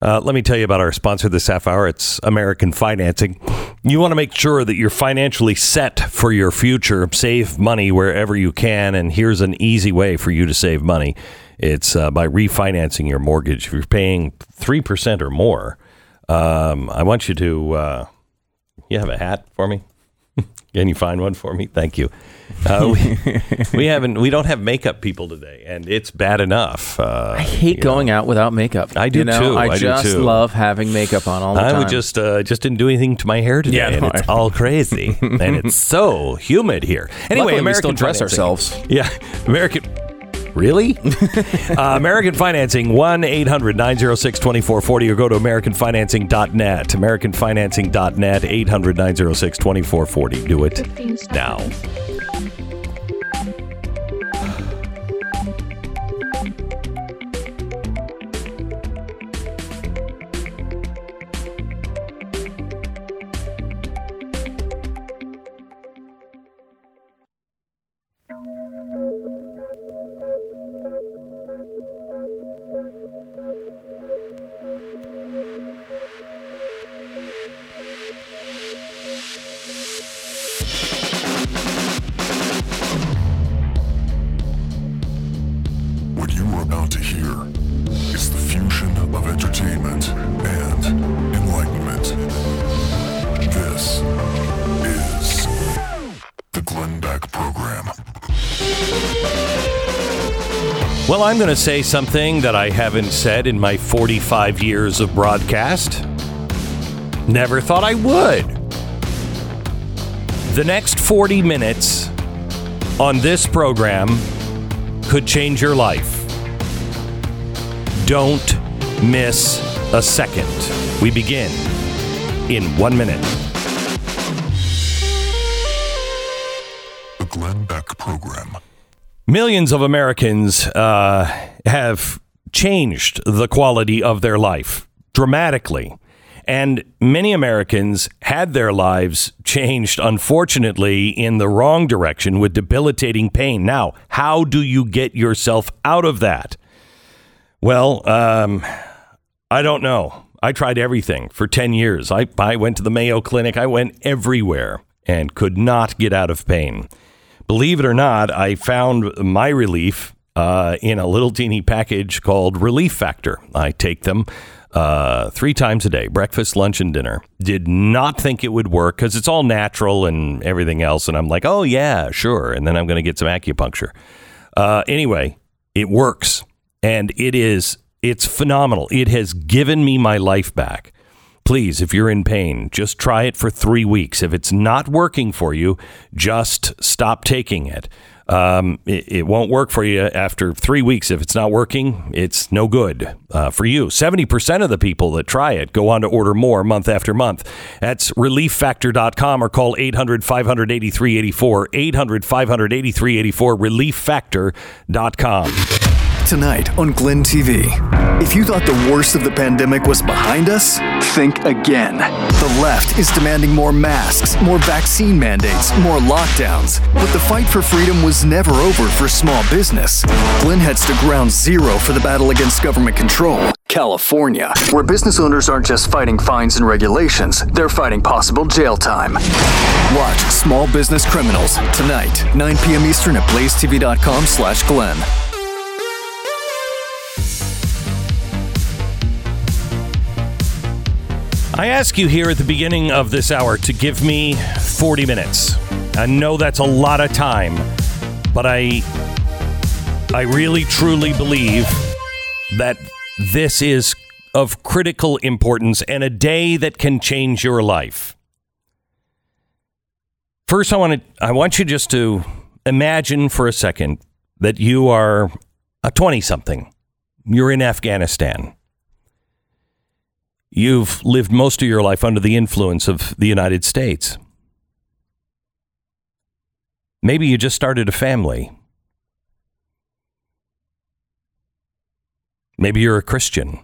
Uh, let me tell you about our sponsor this half hour. It's American Financing. You want to make sure that you're financially set for your future. Save money wherever you can, and here's an easy way for you to save money. It's uh, by refinancing your mortgage. If you're paying three percent or more, um, I want you to. Uh, you have a hat for me? Can you find one for me? Thank you. Uh, we, we haven't. We don't have makeup people today, and it's bad enough. Uh, I hate going know. out without makeup. I do you know? too. I, I just too. love having makeup on all the I time. I just uh, just didn't do anything to my hair today, Yeah, and it's I- all crazy, and it's so humid here. Anyway, Luckily, we American still dress ourselves. Yeah, American. Really? uh, American Financing, 1 800 906 2440, or go to AmericanFinancing.net. AmericanFinancing.net, 800 906 2440. Do it now. Going to say something that I haven't said in my 45 years of broadcast. Never thought I would. The next 40 minutes on this program could change your life. Don't miss a second. We begin in one minute. The Glenn Beck Program. Millions of Americans uh, have changed the quality of their life dramatically. And many Americans had their lives changed, unfortunately, in the wrong direction with debilitating pain. Now, how do you get yourself out of that? Well, um, I don't know. I tried everything for 10 years. I, I went to the Mayo Clinic, I went everywhere and could not get out of pain. Believe it or not, I found my relief uh, in a little teeny package called Relief Factor. I take them uh, three times a day breakfast, lunch, and dinner. Did not think it would work because it's all natural and everything else. And I'm like, oh, yeah, sure. And then I'm going to get some acupuncture. Uh, anyway, it works and it is it's phenomenal. It has given me my life back. Please, if you're in pain, just try it for three weeks. If it's not working for you, just stop taking it. Um, it, it won't work for you after three weeks. If it's not working, it's no good uh, for you. 70% of the people that try it go on to order more month after month. That's relieffactor.com or call 800 500 8384. 800 500 8384, relieffactor.com. Tonight on Glenn TV. If you thought the worst of the pandemic was behind us, think again. The left is demanding more masks, more vaccine mandates, more lockdowns. But the fight for freedom was never over for small business. Glenn heads to ground zero for the battle against government control. California, where business owners aren't just fighting fines and regulations, they're fighting possible jail time. Watch Small Business Criminals tonight, 9 p.m. Eastern at blazetv.com slash Glenn. I ask you here at the beginning of this hour to give me 40 minutes. I know that's a lot of time, but I I really truly believe that this is of critical importance and a day that can change your life. First I want to I want you just to imagine for a second that you are a 20 something. You're in Afghanistan. You've lived most of your life under the influence of the United States. Maybe you just started a family. Maybe you're a Christian.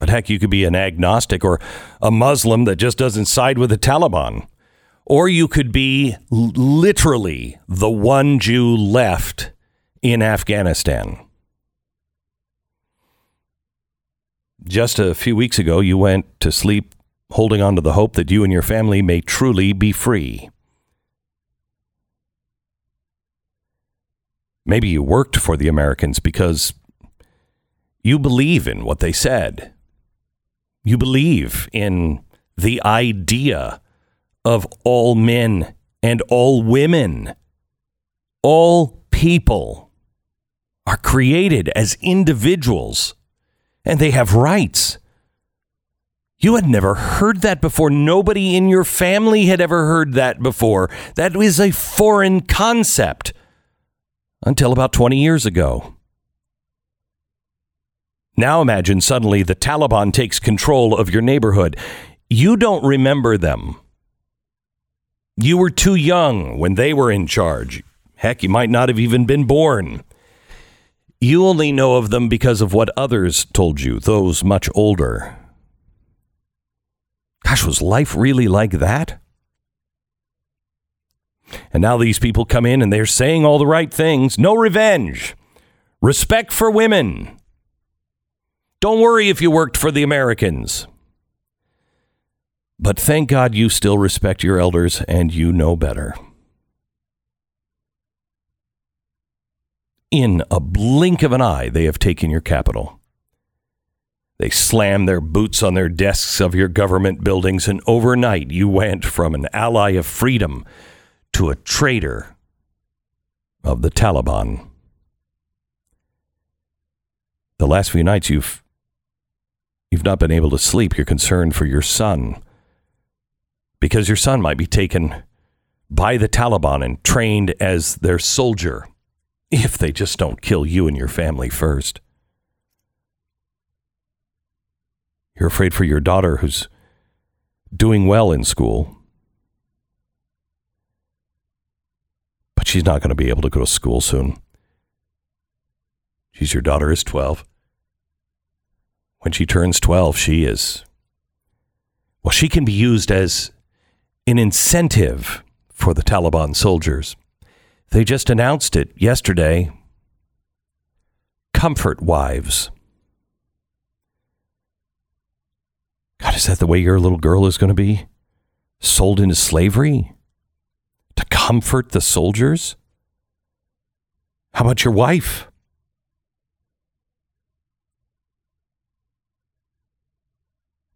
But heck, you could be an agnostic or a Muslim that just doesn't side with the Taliban. Or you could be literally the one Jew left in Afghanistan. Just a few weeks ago, you went to sleep holding on to the hope that you and your family may truly be free. Maybe you worked for the Americans because you believe in what they said. You believe in the idea of all men and all women. All people are created as individuals and they have rights. You had never heard that before. Nobody in your family had ever heard that before. That was a foreign concept until about 20 years ago. Now imagine suddenly the Taliban takes control of your neighborhood. You don't remember them. You were too young when they were in charge. Heck, you might not have even been born. You only know of them because of what others told you, those much older. Gosh, was life really like that? And now these people come in and they're saying all the right things. No revenge. Respect for women. Don't worry if you worked for the Americans. But thank God you still respect your elders and you know better. In a blink of an eye, they have taken your capital. They slammed their boots on their desks of your government buildings, and overnight you went from an ally of freedom to a traitor of the Taliban. The last few nights you've you've not been able to sleep. You're concerned for your son because your son might be taken by the Taliban and trained as their soldier if they just don't kill you and your family first. You're afraid for your daughter who's doing well in school. But she's not going to be able to go to school soon. She's your daughter is 12. When she turns 12, she is well, she can be used as an incentive for the Taliban soldiers. They just announced it yesterday. Comfort wives. God, is that the way your little girl is going to be? Sold into slavery? To comfort the soldiers? How about your wife?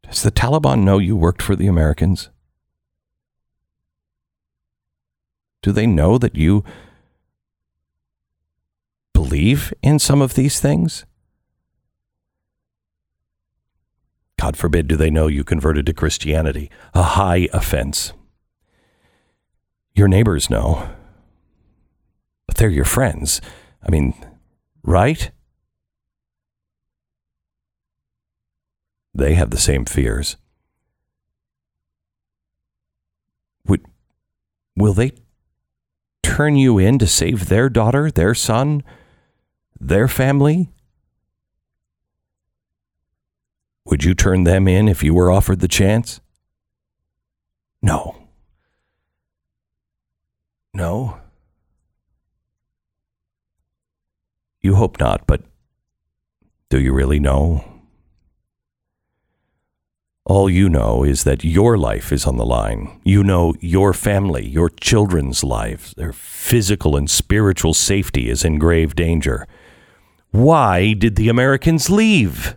Does the Taliban know you worked for the Americans? Do they know that you believe in some of these things? God forbid, do they know you converted to Christianity, a high offense. Your neighbors know, but they're your friends. I mean, right? They have the same fears. Would, will they turn you in to save their daughter, their son, their family? Would you turn them in if you were offered the chance? No. No. You hope not, but do you really know? All you know is that your life is on the line. You know your family, your children's lives, their physical and spiritual safety is in grave danger. Why did the Americans leave?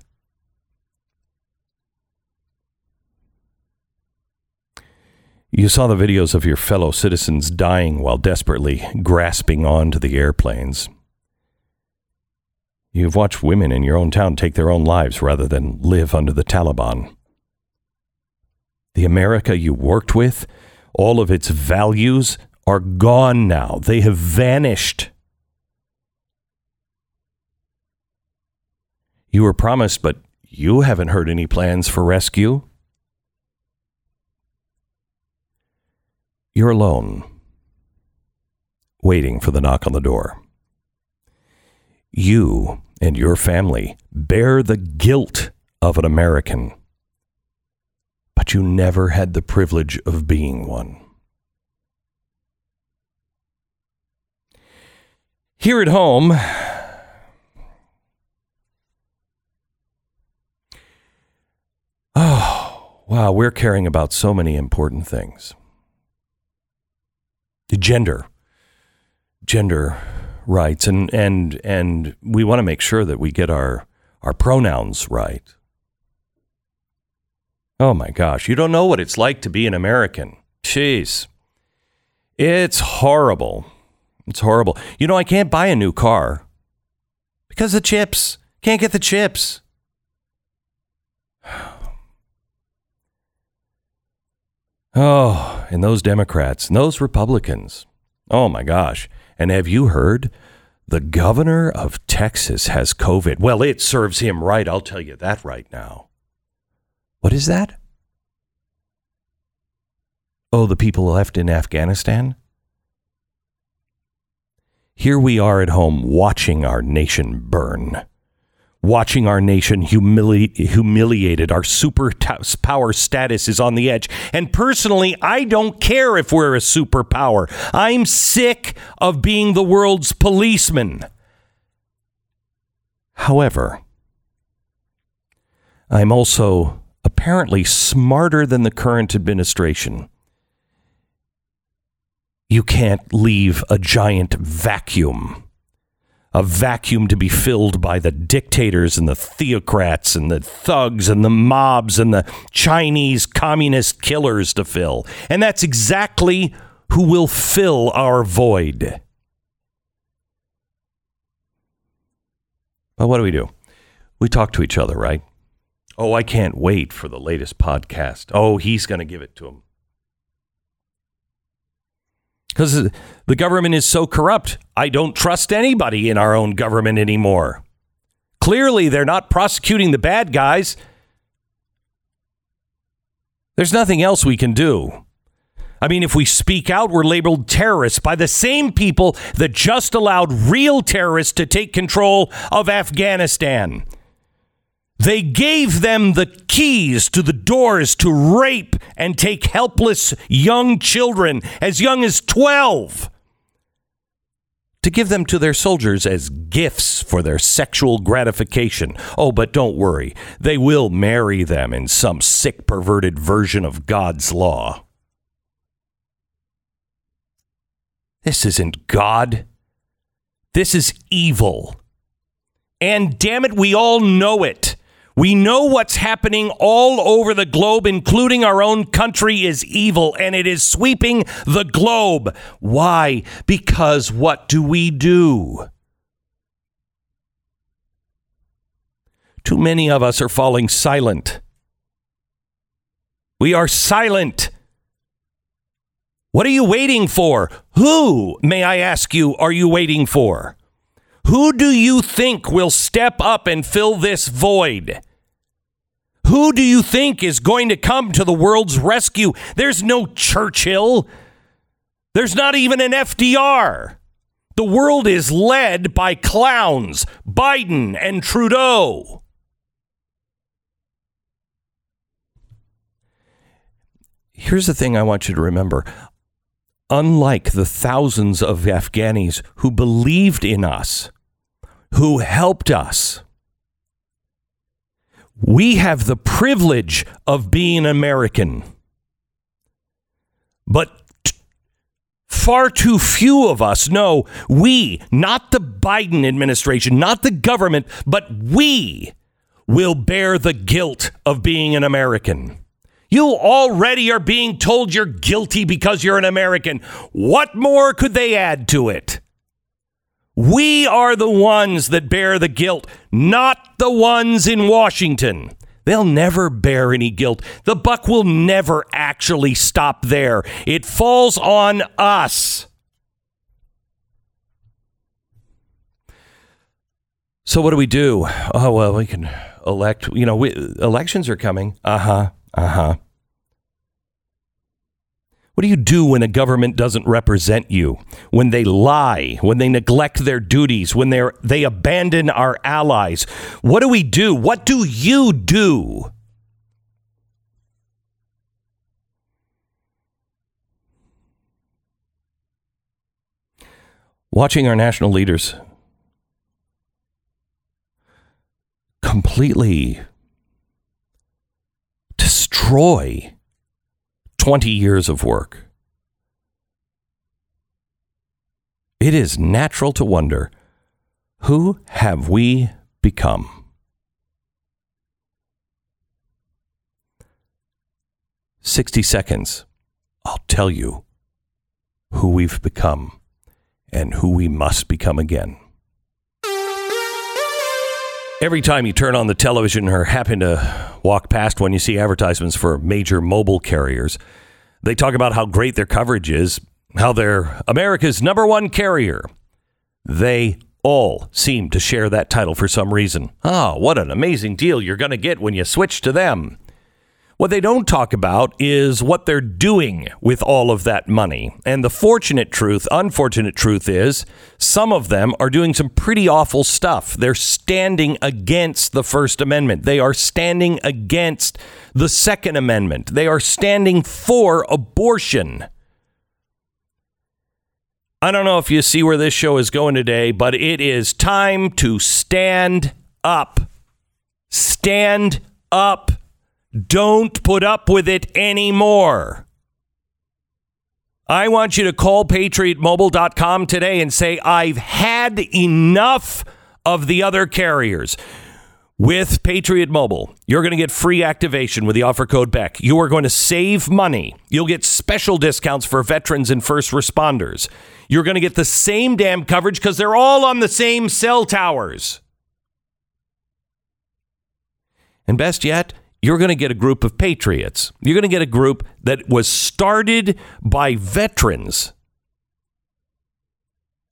You saw the videos of your fellow citizens dying while desperately grasping on to the airplanes. You've watched women in your own town take their own lives rather than live under the Taliban. The America you worked with, all of its values are gone now. They have vanished. You were promised, but you haven't heard any plans for rescue. You're alone, waiting for the knock on the door. You and your family bear the guilt of an American, but you never had the privilege of being one. Here at home, oh, wow, we're caring about so many important things. Gender, gender rights, and and and we want to make sure that we get our our pronouns right. Oh my gosh, you don't know what it's like to be an American. Jeez. It's horrible. It's horrible. You know, I can't buy a new car because the chips. Can't get the chips. Oh, and those Democrats and those Republicans. Oh my gosh. And have you heard? The governor of Texas has COVID. Well, it serves him right. I'll tell you that right now. What is that? Oh, the people left in Afghanistan? Here we are at home watching our nation burn watching our nation humili- humiliated. Our superpower status is on the edge. And personally, I don't care if we're a superpower. I'm sick of being the world's policeman. However, I'm also apparently smarter than the current administration. You can't leave a giant vacuum a vacuum to be filled by the dictators and the theocrats and the thugs and the mobs and the Chinese communist killers to fill. And that's exactly who will fill our void. But what do we do? We talk to each other, right? Oh, I can't wait for the latest podcast. Oh, he's going to give it to him because the government is so corrupt. I don't trust anybody in our own government anymore. Clearly, they're not prosecuting the bad guys. There's nothing else we can do. I mean, if we speak out, we're labeled terrorists by the same people that just allowed real terrorists to take control of Afghanistan. They gave them the keys to the doors to rape and take helpless young children as young as 12 to give them to their soldiers as gifts for their sexual gratification. Oh, but don't worry, they will marry them in some sick, perverted version of God's law. This isn't God. This is evil. And damn it, we all know it. We know what's happening all over the globe, including our own country, is evil and it is sweeping the globe. Why? Because what do we do? Too many of us are falling silent. We are silent. What are you waiting for? Who, may I ask you, are you waiting for? Who do you think will step up and fill this void? Who do you think is going to come to the world's rescue? There's no Churchill. There's not even an FDR. The world is led by clowns, Biden and Trudeau. Here's the thing I want you to remember unlike the thousands of Afghanis who believed in us, who helped us, we have the privilege of being American. But t- far too few of us know we, not the Biden administration, not the government, but we will bear the guilt of being an American. You already are being told you're guilty because you're an American. What more could they add to it? We are the ones that bear the guilt, not the ones in Washington. They'll never bear any guilt. The buck will never actually stop there. It falls on us. So what do we do? Oh well, we can elect. You know, we, elections are coming. Uh huh. Uh huh. What do you do when a government doesn't represent you? When they lie, when they neglect their duties, when they they abandon our allies? What do we do? What do you do? Watching our national leaders completely destroy 20 years of work. It is natural to wonder who have we become? Sixty seconds. I'll tell you who we've become and who we must become again. Every time you turn on the television or happen to walk past when you see advertisements for major mobile carriers, they talk about how great their coverage is, how they're America's number one carrier. They all seem to share that title for some reason. Oh, what an amazing deal you're going to get when you switch to them. What they don't talk about is what they're doing with all of that money. And the fortunate truth, unfortunate truth is some of them are doing some pretty awful stuff. They're standing against the First Amendment. They are standing against the Second Amendment. They are standing for abortion. I don't know if you see where this show is going today, but it is time to stand up. Stand up. Don't put up with it anymore. I want you to call patriotmobile.com today and say, I've had enough of the other carriers. With Patriot Mobile, you're going to get free activation with the offer code BECK. You are going to save money. You'll get special discounts for veterans and first responders. You're going to get the same damn coverage because they're all on the same cell towers. And best yet, you're going to get a group of patriots. You're going to get a group that was started by veterans.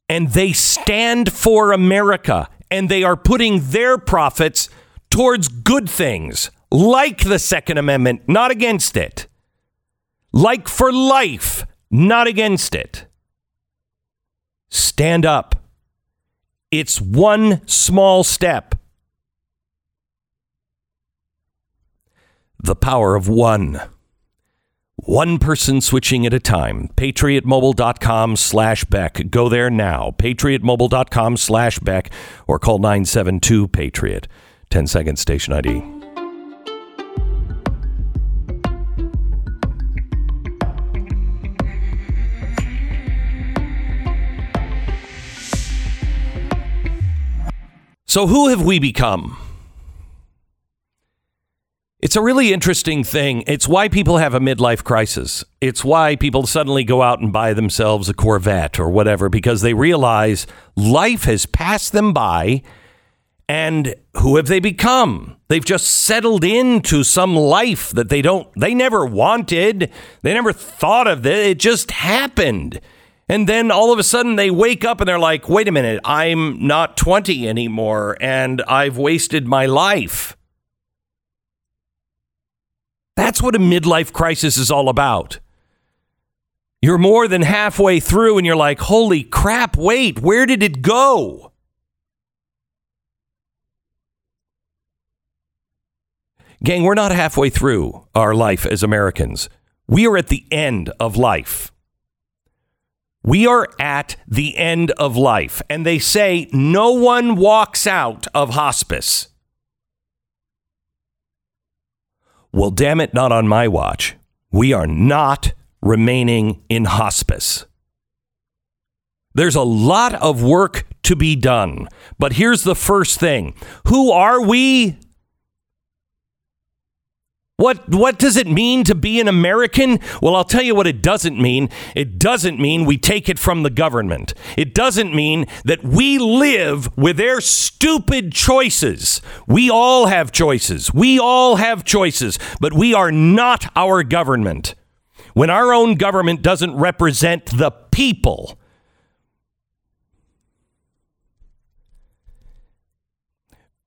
And they stand for America and they are putting their profits towards good things like the Second Amendment, not against it. Like for life, not against it. Stand up. It's one small step the power of one. One person switching at a time. PatriotMobile.com slash Beck. Go there now. PatriotMobile.com slash Beck or call 972 Patriot. 10 seconds, station ID. So, who have we become? It's a really interesting thing. It's why people have a midlife crisis. It's why people suddenly go out and buy themselves a Corvette or whatever because they realize life has passed them by and who have they become? They've just settled into some life that they don't they never wanted. They never thought of it. It just happened. And then all of a sudden they wake up and they're like, "Wait a minute, I'm not 20 anymore and I've wasted my life." That's what a midlife crisis is all about. You're more than halfway through and you're like, holy crap, wait, where did it go? Gang, we're not halfway through our life as Americans. We are at the end of life. We are at the end of life. And they say no one walks out of hospice. Well, damn it, not on my watch. We are not remaining in hospice. There's a lot of work to be done. But here's the first thing Who are we? What, what does it mean to be an American? Well, I'll tell you what it doesn't mean. It doesn't mean we take it from the government. It doesn't mean that we live with their stupid choices. We all have choices. We all have choices, but we are not our government. When our own government doesn't represent the people,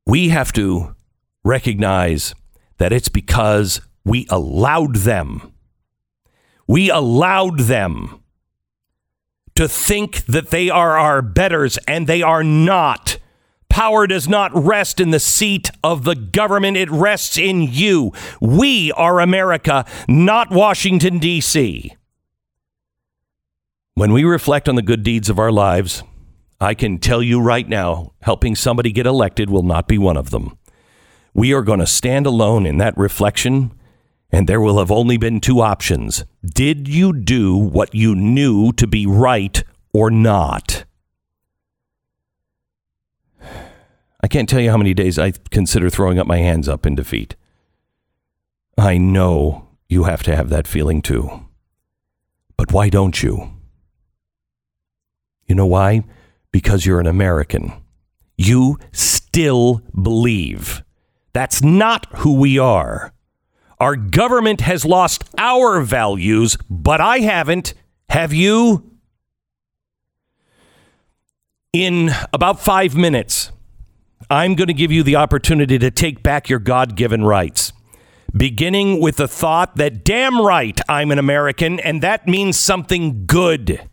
we have to recognize that it's because we allowed them. We allowed them to think that they are our betters, and they are not. Power does not rest in the seat of the government, it rests in you. We are America, not Washington, D.C. When we reflect on the good deeds of our lives, I can tell you right now, helping somebody get elected will not be one of them. We are going to stand alone in that reflection And there will have only been two options. Did you do what you knew to be right or not? I can't tell you how many days I consider throwing up my hands up in defeat. I know you have to have that feeling too. But why don't you? You know why? Because you're an American. You still believe. That's not who we are. Our government has lost our values, but I haven't. Have you? In about five minutes, I'm going to give you the opportunity to take back your God given rights beginning with the thought that damn right I'm an American and that means something good.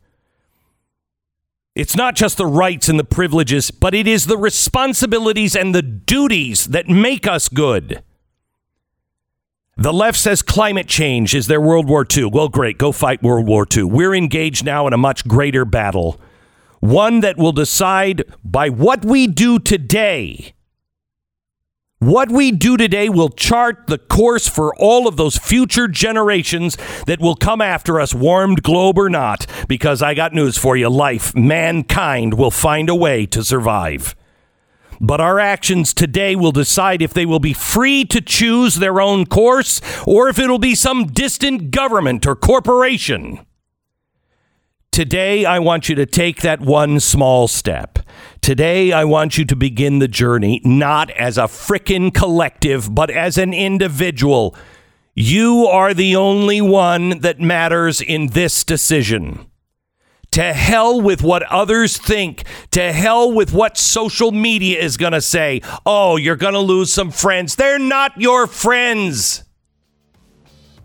It's not just the rights and the privileges, but it is the responsibilities and the duties that make us good. The left says climate change is their World War II. Well, great, go fight World War II. We're engaged now in a much greater battle, one that will decide by what we do today what we do today will chart the course for all of those future generations that will come after us, warmed globe or not. Because I got news for you life, mankind will find a way to survive. But our actions today will decide if they will be free to choose their own course or if it'll be some distant government or corporation. Today, I want you to take that one small step. Today, I want you to begin the journey not as a frickin' collective, but as an individual. You are the only one that matters in this decision. To hell with what others think. To hell with what social media is going to say. Oh, you're going to lose some friends. They're not your friends.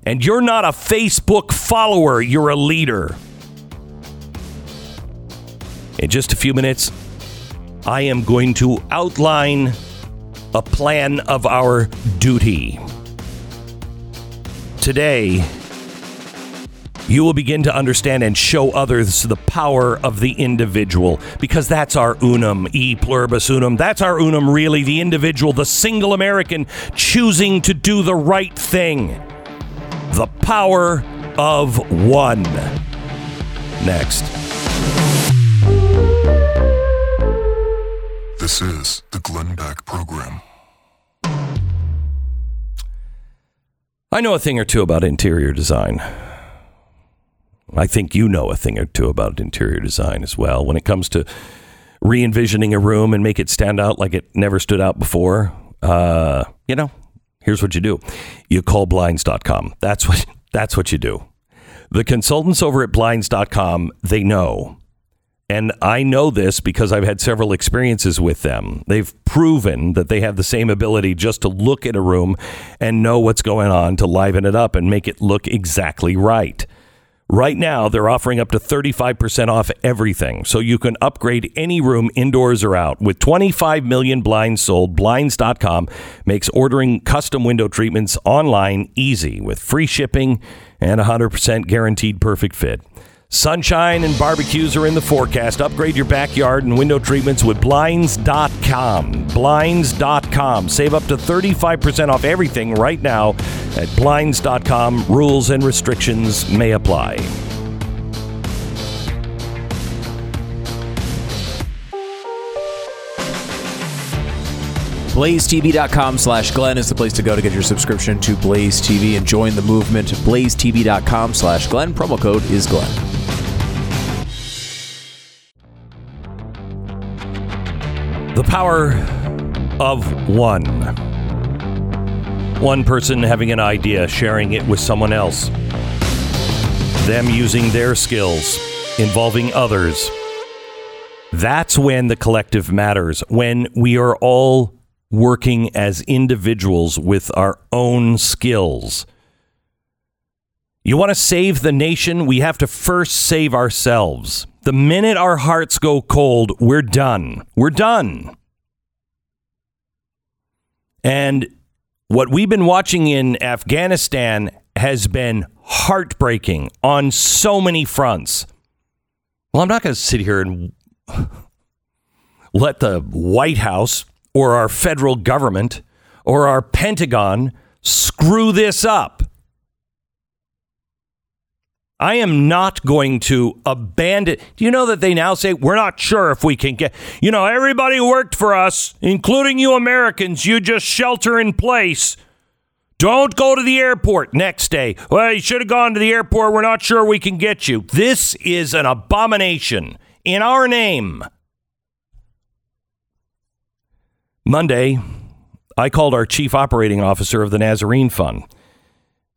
And you're not a Facebook follower, you're a leader. In just a few minutes, I am going to outline a plan of our duty. Today, you will begin to understand and show others the power of the individual because that's our unum, e pluribus unum. That's our unum, really, the individual, the single American choosing to do the right thing. The power of one. Next. This is the Glenn Beck Program. I know a thing or two about interior design. I think you know a thing or two about interior design as well. When it comes to re envisioning a room and make it stand out like it never stood out before, uh, you know, here's what you do you call blinds.com. That's what, that's what you do. The consultants over at blinds.com, they know. And I know this because I've had several experiences with them. They've proven that they have the same ability just to look at a room and know what's going on to liven it up and make it look exactly right. Right now, they're offering up to 35% off everything, so you can upgrade any room indoors or out. With 25 million blinds sold, Blinds.com makes ordering custom window treatments online easy with free shipping and 100% guaranteed perfect fit. Sunshine and barbecues are in the forecast. Upgrade your backyard and window treatments with Blinds.com. Blinds.com. Save up to 35% off everything right now at Blinds.com. Rules and restrictions may apply. BlazeTV.com slash Glenn is the place to go to get your subscription to Blaze TV and join the movement. BlazeTV.com slash Glenn. Promo code is Glenn. The power of one. One person having an idea, sharing it with someone else. Them using their skills, involving others. That's when the collective matters, when we are all working as individuals with our own skills. You want to save the nation? We have to first save ourselves. The minute our hearts go cold, we're done. We're done. And what we've been watching in Afghanistan has been heartbreaking on so many fronts. Well, I'm not going to sit here and let the White House or our federal government or our Pentagon screw this up. I am not going to abandon. Do you know that they now say we're not sure if we can get, you know, everybody worked for us, including you Americans. You just shelter in place. Don't go to the airport next day. Well, you should have gone to the airport. We're not sure we can get you. This is an abomination in our name. Monday, I called our chief operating officer of the Nazarene Fund.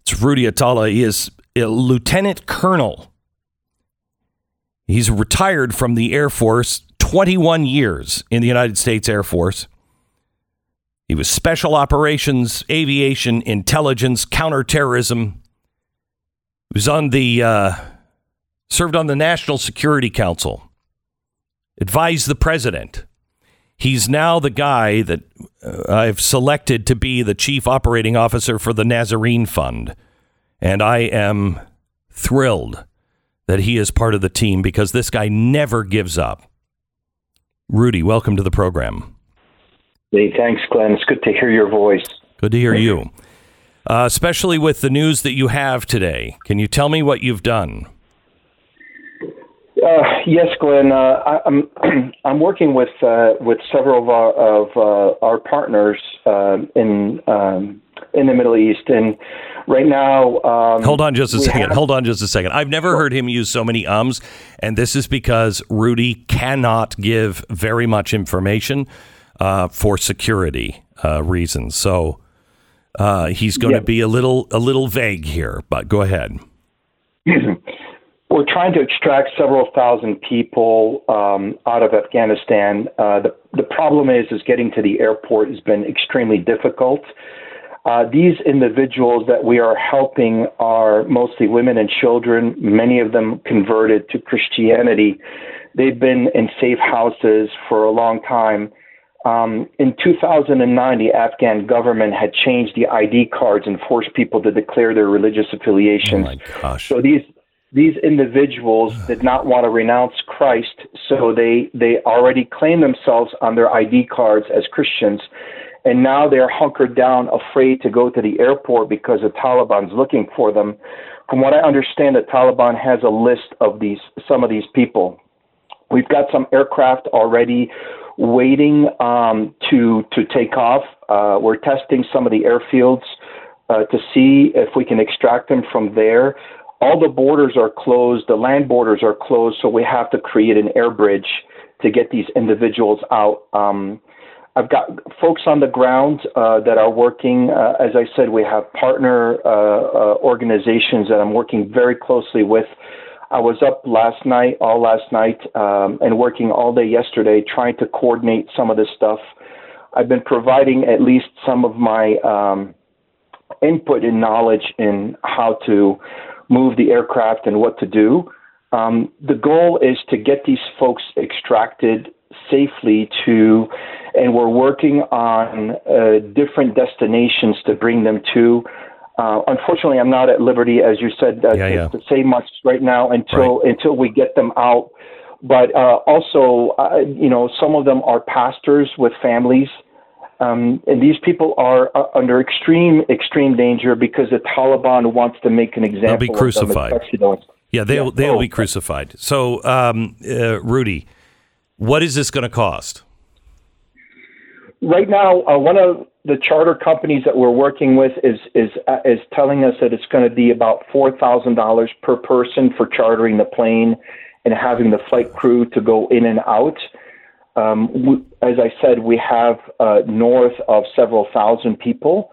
It's Rudy Atallah. He is a lieutenant colonel. He's retired from the Air Force 21 years in the United States Air Force. He was special operations, aviation, intelligence, counterterrorism. He was on the uh, served on the National Security Council, advised the president. He's now the guy that uh, I've selected to be the chief operating officer for the Nazarene Fund. And I am thrilled that he is part of the team because this guy never gives up. Rudy, welcome to the program. Hey, thanks, Glenn. It's good to hear your voice. Good to hear you, uh, especially with the news that you have today. Can you tell me what you've done? Uh, yes, Glenn. Uh, I, am I'm, I'm working with uh, with several of our of uh, our partners uh, in um, in the Middle East, and right now. Um, Hold on just a second. Have- Hold on just a second. I've never heard him use so many ums, and this is because Rudy cannot give very much information uh, for security uh, reasons. So uh, he's going to be a little a little vague here. But go ahead. We're trying to extract several thousand people um, out of Afghanistan. Uh, the the problem is is getting to the airport has been extremely difficult. Uh, these individuals that we are helping are mostly women and children, many of them converted to Christianity. They've been in safe houses for a long time. Um, in 2009, the Afghan government had changed the ID cards and forced people to declare their religious affiliations. Oh my gosh. So these these individuals did not want to renounce Christ, so they they already claim themselves on their ID cards as Christians and now they're hunkered down, afraid to go to the airport because the Taliban's looking for them. From what I understand, the Taliban has a list of these some of these people. We've got some aircraft already waiting um, to to take off. Uh, we're testing some of the airfields uh, to see if we can extract them from there. All the borders are closed. The land borders are closed, so we have to create an air bridge to get these individuals out. Um, I've got folks on the ground uh, that are working. Uh, as I said, we have partner uh, uh, organizations that I'm working very closely with. I was up last night, all last night, um, and working all day yesterday trying to coordinate some of this stuff. I've been providing at least some of my um, input and knowledge in how to move the aircraft and what to do. Um, the goal is to get these folks extracted safely to, and we're working on uh, different destinations to bring them to. Uh, unfortunately, I'm not at liberty, as you said, uh, yeah, to, yeah. to, say much right now until right. until we get them out. But uh, also, uh, you know, some of them are pastors with families. Um, and these people are uh, under extreme, extreme danger because the Taliban wants to make an example. They'll be crucified. Yeah, they'll yeah. they'll oh. be crucified. So, um, uh, Rudy, what is this going to cost? Right now, uh, one of the charter companies that we're working with is is uh, is telling us that it's going to be about four thousand dollars per person for chartering the plane and having the flight crew to go in and out. Um, we, as I said, we have uh, north of several thousand people,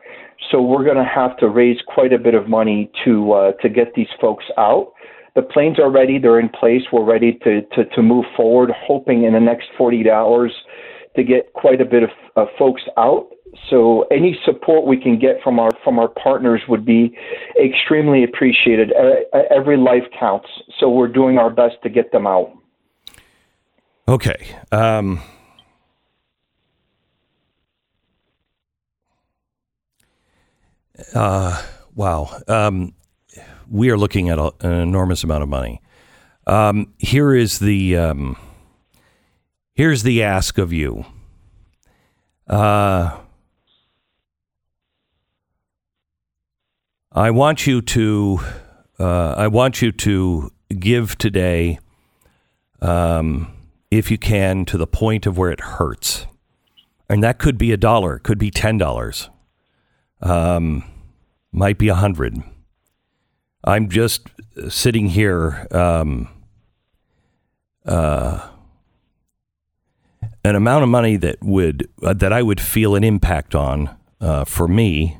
so we're going to have to raise quite a bit of money to uh, to get these folks out the planes are ready. They're in place. We're ready to, to, to move forward, hoping in the next 48 hours to get quite a bit of uh, folks out. So any support we can get from our from our partners would be extremely appreciated. Every life counts. So we're doing our best to get them out. Okay. Um, uh, wow. Um, we are looking at a, an enormous amount of money. Um, here is the um, here's the ask of you. Uh, I want you to uh, I want you to give today, um, if you can, to the point of where it hurts, and that could be a dollar, could be ten dollars, um, might be a hundred. I'm just sitting here. Um, uh, an amount of money that would uh, that I would feel an impact on uh, for me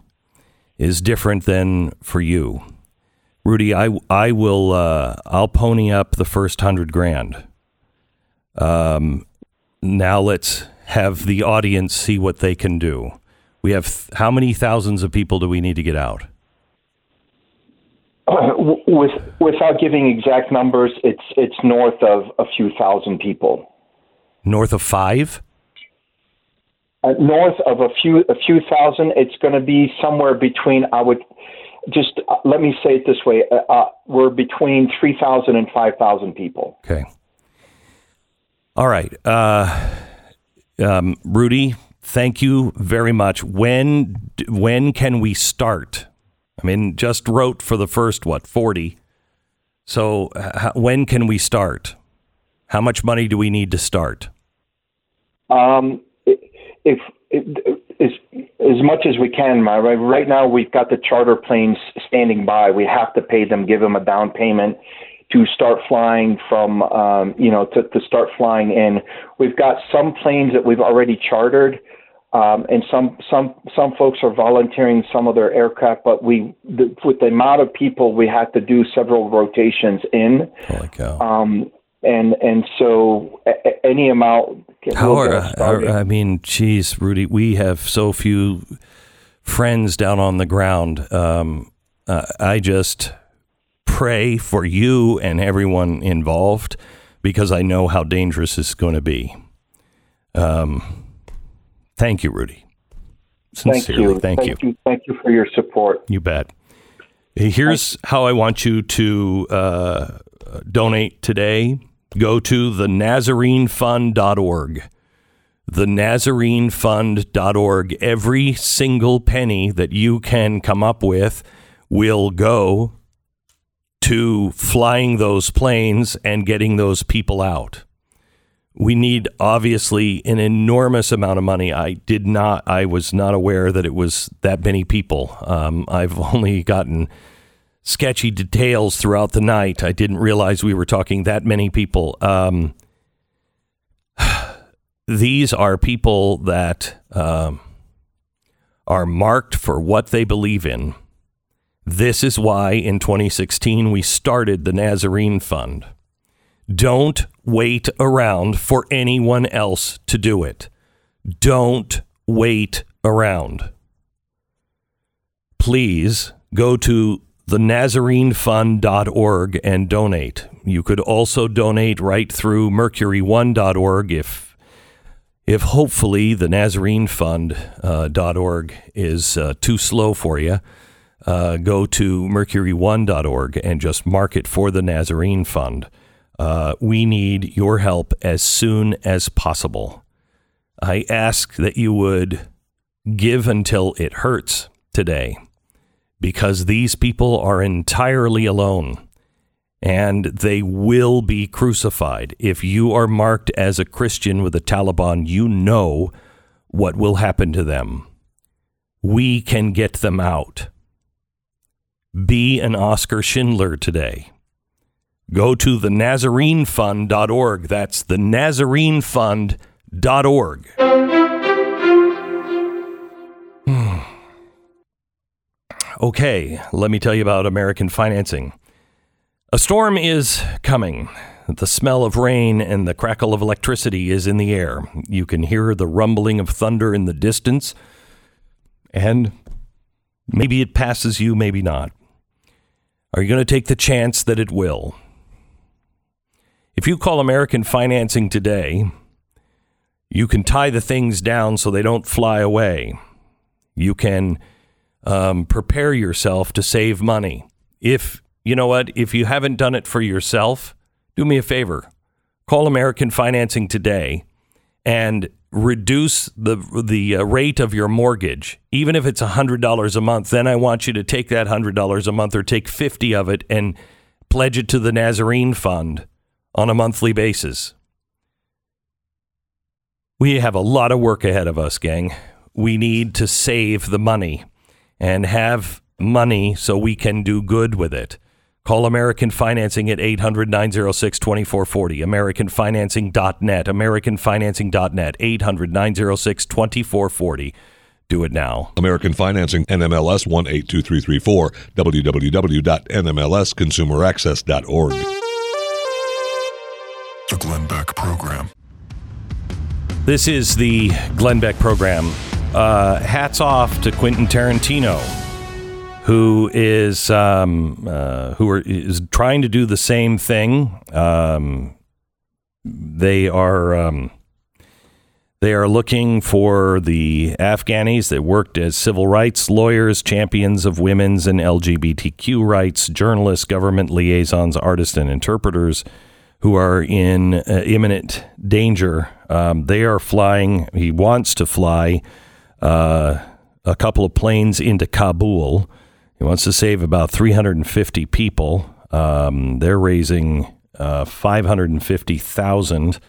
is different than for you, Rudy. I I will uh, I'll pony up the first hundred grand. Um, now let's have the audience see what they can do. We have th- how many thousands of people do we need to get out? With, without giving exact numbers, it's it's north of a few thousand people. North of five. Uh, north of a few a few thousand, it's going to be somewhere between. I would just uh, let me say it this way: uh, uh we're between three thousand and five thousand people. Okay. All right, uh, um, Rudy. Thank you very much. When when can we start? I mean, just wrote for the first what forty. So when can we start? How much money do we need to start? Um, if, if as as much as we can? Right now, we've got the charter planes standing by. We have to pay them, give them a down payment to start flying from, um, you know, to, to start flying in. We've got some planes that we've already chartered um, and some some some folks are volunteering some of their aircraft, but we the, with the amount of people we had to do several rotations in. Holy cow! Um, and and so a, any amount. How are, are I mean, geez, Rudy, we have so few friends down on the ground. Um, uh, I just pray for you and everyone involved because I know how dangerous it's going to be. Um, Thank you, Rudy. Sincerely, thank you. Thank, thank you. you. Thank you for your support. You bet. Here's how I want you to uh, donate today. Go to the NazareneFund.org. The NazareneFund.org. Every single penny that you can come up with will go to flying those planes and getting those people out we need obviously an enormous amount of money. I did not, I was not aware that it was that many people. Um, I've only gotten sketchy details throughout the night. I didn't realize we were talking that many people. Um, these are people that um, are marked for what they believe in. This is why in 2016 we started the Nazarene Fund. Don't wait around for anyone else to do it. Don't wait around. Please go to thenazarenefund.org and donate. You could also donate right through mercury1.org if if hopefully the nazarenefund.org uh, is uh, too slow for you. Uh, go to mercury1.org and just mark it for the Nazarene Fund. Uh, we need your help as soon as possible. I ask that you would give until it hurts today because these people are entirely alone and they will be crucified. If you are marked as a Christian with the Taliban, you know what will happen to them. We can get them out. Be an Oscar Schindler today. Go to the NazareneFund.org. That's the NazareneFund.org. Hmm. okay, let me tell you about American financing. A storm is coming. The smell of rain and the crackle of electricity is in the air. You can hear the rumbling of thunder in the distance, and maybe it passes you, maybe not. Are you going to take the chance that it will? If you call American financing today, you can tie the things down so they don't fly away. You can um, prepare yourself to save money. If you know what, if you haven't done it for yourself, do me a favor. Call American Financing today and reduce the the uh, rate of your mortgage, even if it's hundred dollars a month, then I want you to take that hundred dollars a month or take fifty of it and pledge it to the Nazarene Fund on a monthly basis. We have a lot of work ahead of us, gang. We need to save the money and have money so we can do good with it. Call American Financing at 800 906 2440. AmericanFinancing.net. AmericanFinancing.net. 800 906 2440. Do it now. American Financing, NMLS 182334, www.nmlsconsumeraccess.org. The Glenn Beck Program. This is the Glenn Beck program. Uh, hats off to Quentin Tarantino, who is um, uh, who are, is trying to do the same thing. Um, they are um, they are looking for the Afghanis that worked as civil rights lawyers, champions of women's and LGBTQ rights, journalists, government liaisons, artists, and interpreters who are in uh, imminent danger. Um, they are flying. He wants to fly uh, a couple of planes into Kabul. He wants to save about 350 people. Um, they're raising uh, 550,000.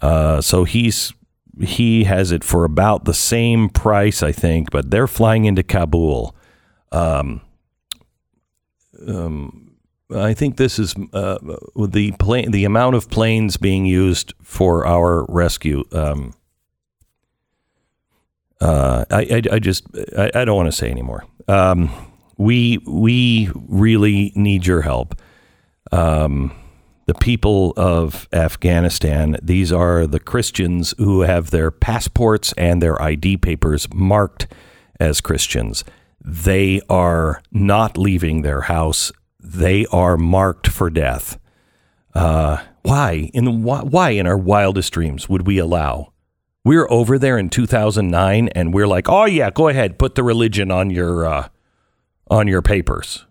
Uh, so he's he has it for about the same price, I think, but they're flying into Kabul. Um, um, I think this is uh, the plane, the amount of planes being used for our rescue. Um, uh, I, I, I, just I, I don't want to say anymore. Um, we we really need your help. Um, the people of Afghanistan. These are the Christians who have their passports and their ID papers marked as Christians. They are not leaving their house. They are marked for death. Uh, why in why in our wildest dreams would we allow? We're over there in 2009, and we're like, oh yeah, go ahead, put the religion on your uh, on your papers.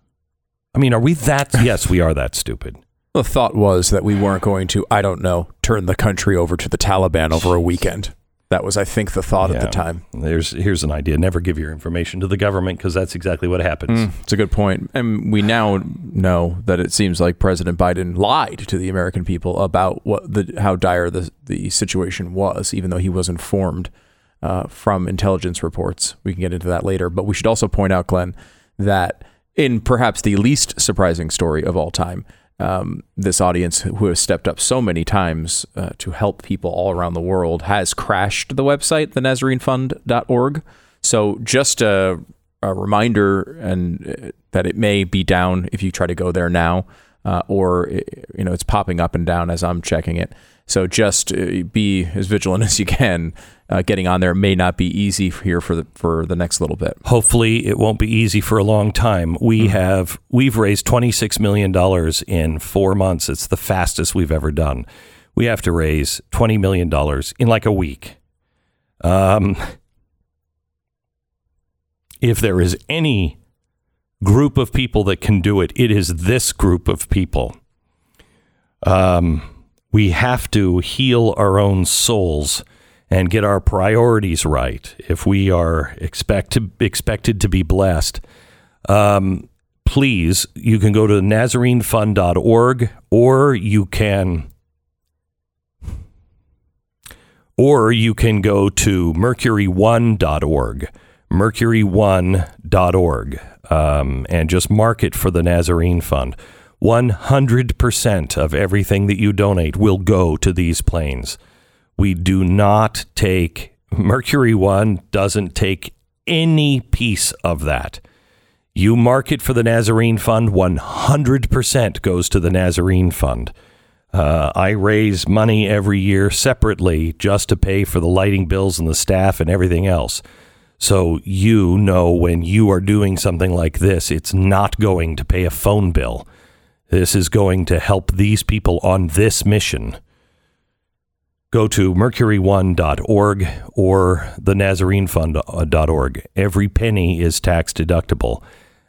I mean, are we that? yes, we are that stupid. The thought was that we weren't going to, I don't know, turn the country over to the Taliban over a weekend. That was, I think, the thought at the time. There's here's an idea: never give your information to the government because that's exactly what happens. Mm, it's a good point. point, and we now know that it seems like President Biden lied to the American people about what the how dire the the situation was, even though he was informed uh, from intelligence reports. We can get into that later, but we should also point out, Glenn, that in perhaps the least surprising story of all time, um, this audience who has stepped up so many times uh, to help people all around the world has crashed the website, thenazarenefund.org. So just a, a reminder and uh, that it may be down if you try to go there now, uh, or you know it's popping up and down as I'm checking it. So just uh, be as vigilant as you can. Uh, getting on there may not be easy here for the for the next little bit. Hopefully, it won't be easy for a long time. We mm-hmm. have we've raised twenty six million dollars in four months. It's the fastest we've ever done. We have to raise twenty million dollars in like a week. Um, if there is any group of people that can do it, it is this group of people. Um, we have to heal our own souls and get our priorities right if we are expect to, expected to be blessed. Um, please, you can go to nazarenefund.org or you can or you can go to mercury1.org mercury1.org um, and just mark it for the Nazarene Fund. 100% of everything that you donate will go to these planes. We do not take, Mercury One doesn't take any piece of that. You mark it for the Nazarene Fund, 100% goes to the Nazarene Fund. Uh, I raise money every year separately just to pay for the lighting bills and the staff and everything else. So you know when you are doing something like this, it's not going to pay a phone bill. This is going to help these people on this mission. Go to mercury1.org or the nazarenefund.org. Uh, Every penny is tax deductible.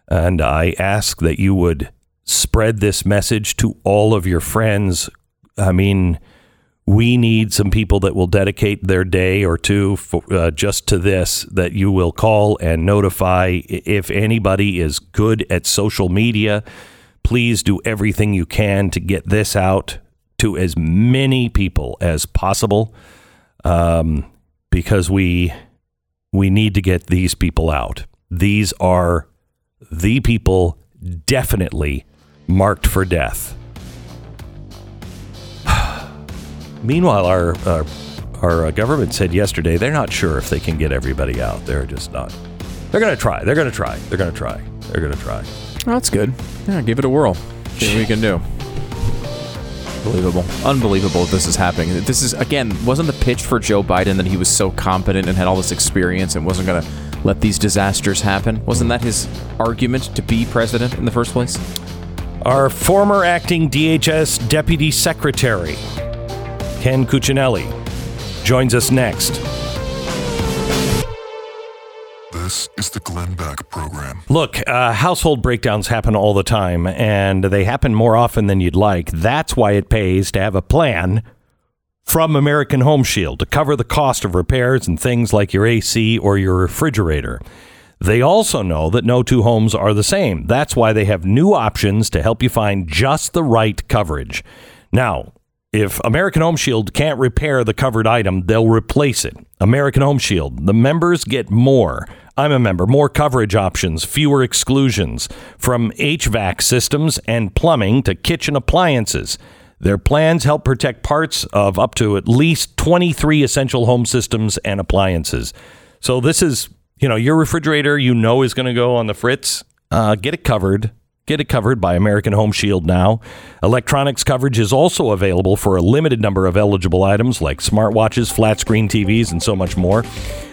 And I ask that you would spread this message to all of your friends. I mean, we need some people that will dedicate their day or two for, uh, just to this that you will call and notify. If anybody is good at social media please do everything you can to get this out to as many people as possible um, because we we need to get these people out. These are the people definitely marked for death Meanwhile, our uh, our uh, government said yesterday they're not sure if they can get everybody out. They're just not. They're going to try. They're going to try. They're going to try. They're going to try. Oh, that's good. Yeah, give it a whirl. See what we can do. Unbelievable. Unbelievable this is happening. This is, again, wasn't the pitch for Joe Biden that he was so competent and had all this experience and wasn't going to let these disasters happen? Wasn't that his argument to be president in the first place? Our former acting DHS deputy secretary, Ken Cuccinelli, joins us next. This is the Glenn Beck Program. Look, uh, household breakdowns happen all the time, and they happen more often than you'd like. That's why it pays to have a plan from American Home Shield to cover the cost of repairs and things like your AC or your refrigerator. They also know that no two homes are the same. That's why they have new options to help you find just the right coverage. Now, if American Home Shield can't repair the covered item, they'll replace it. American Home Shield, the members get more. I'm a member, more coverage options, fewer exclusions, from HVAC systems and plumbing to kitchen appliances. Their plans help protect parts of up to at least 23 essential home systems and appliances. So this is, you know, your refrigerator you know is going to go on the fritz. Uh, get it covered. Get it covered by American Home Shield now. Electronics coverage is also available for a limited number of eligible items like smartwatches, flat screen TVs, and so much more.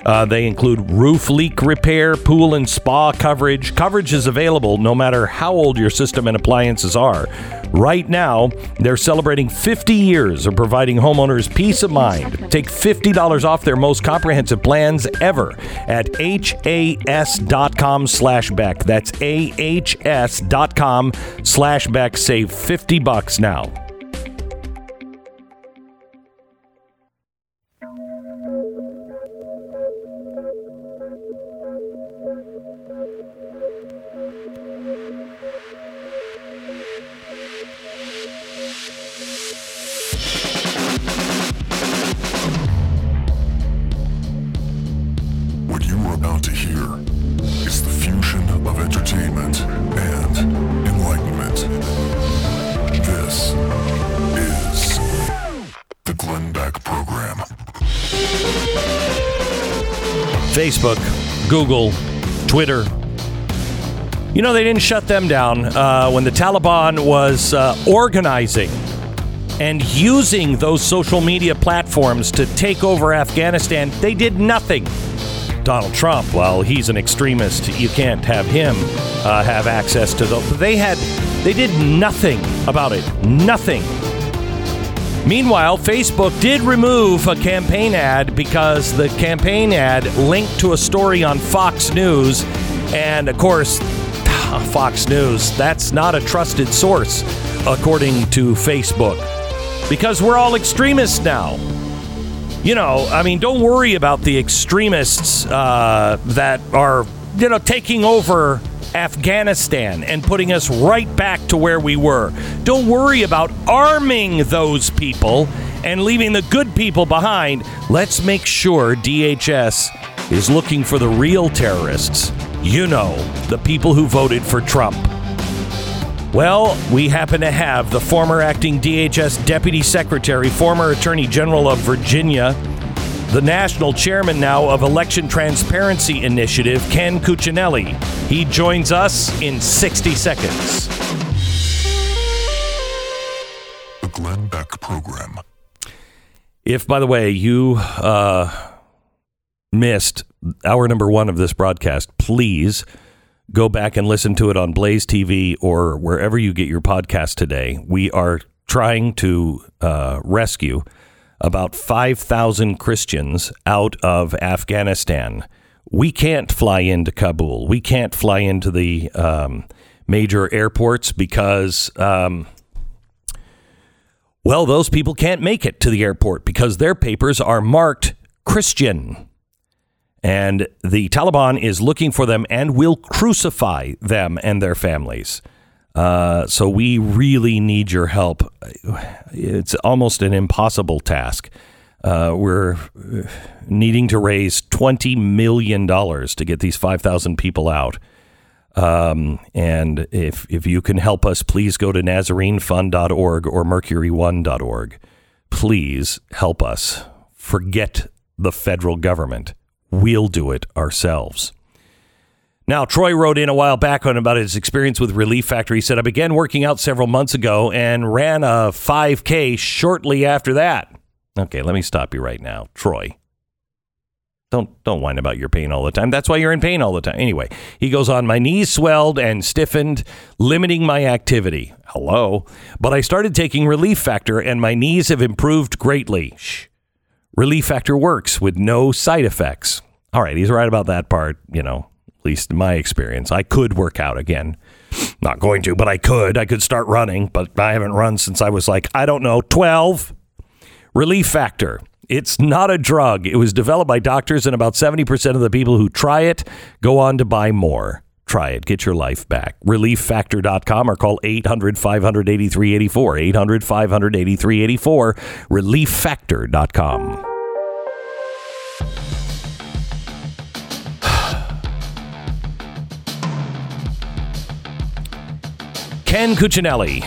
Uh, they include roof leak repair, pool and spa coverage. Coverage is available no matter how old your system and appliances are. Right now, they're celebrating 50 years of providing homeowners peace of mind. Take $50 off their most comprehensive plans ever at ahs.com slash Beck. That's ahs.com slash Beck. Save 50 bucks now. Google, Twitter. You know, they didn't shut them down uh, when the Taliban was uh, organizing and using those social media platforms to take over Afghanistan. They did nothing. Donald Trump, well, he's an extremist. You can't have him uh, have access to those. They had, they did nothing about it. Nothing. Meanwhile, Facebook did remove a campaign ad because the campaign ad linked to a story on Fox News. And of course, Fox News, that's not a trusted source, according to Facebook. Because we're all extremists now. You know, I mean, don't worry about the extremists uh, that are, you know, taking over Afghanistan and putting us right back to where we were. Don't worry about arming those people and leaving the good people behind. Let's make sure DHS is looking for the real terrorists. You know, the people who voted for Trump. Well, we happen to have the former acting DHS Deputy Secretary, former Attorney General of Virginia, the national chairman now of Election Transparency Initiative, Ken Cuccinelli. He joins us in 60 seconds. The Glenn Beck Program. If, by the way, you uh, missed hour number one of this broadcast, please go back and listen to it on Blaze TV or wherever you get your podcast today. We are trying to uh, rescue about 5,000 Christians out of Afghanistan. We can't fly into Kabul. We can't fly into the um, major airports because um, Well, those people can't make it to the airport because their papers are marked Christian. And the Taliban is looking for them and will crucify them and their families. Uh, so we really need your help. It's almost an impossible task. Uh, we're needing to raise $20 million to get these 5,000 people out. Um, and if, if you can help us, please go to NazareneFund.org or Mercury1.org. Please help us. Forget the federal government. We'll do it ourselves. Now, Troy wrote in a while back on about his experience with Relief Factor. He said, I began working out several months ago and ran a 5K shortly after that. Okay, let me stop you right now. Troy, don't don't whine about your pain all the time. That's why you're in pain all the time. Anyway, he goes on, my knees swelled and stiffened, limiting my activity. Hello. But I started taking Relief Factor and my knees have improved greatly. Shh. Relief Factor works with no side effects. All right, he's right about that part, you know, at least in my experience. I could work out again. Not going to, but I could. I could start running, but I haven't run since I was like, I don't know, 12. Relief Factor. It's not a drug. It was developed by doctors, and about 70% of the people who try it go on to buy more. Try it. Get your life back. ReliefFactor.com or call 800 500 8384. 800 500 8384. ReliefFactor.com. Ken Cuccinelli,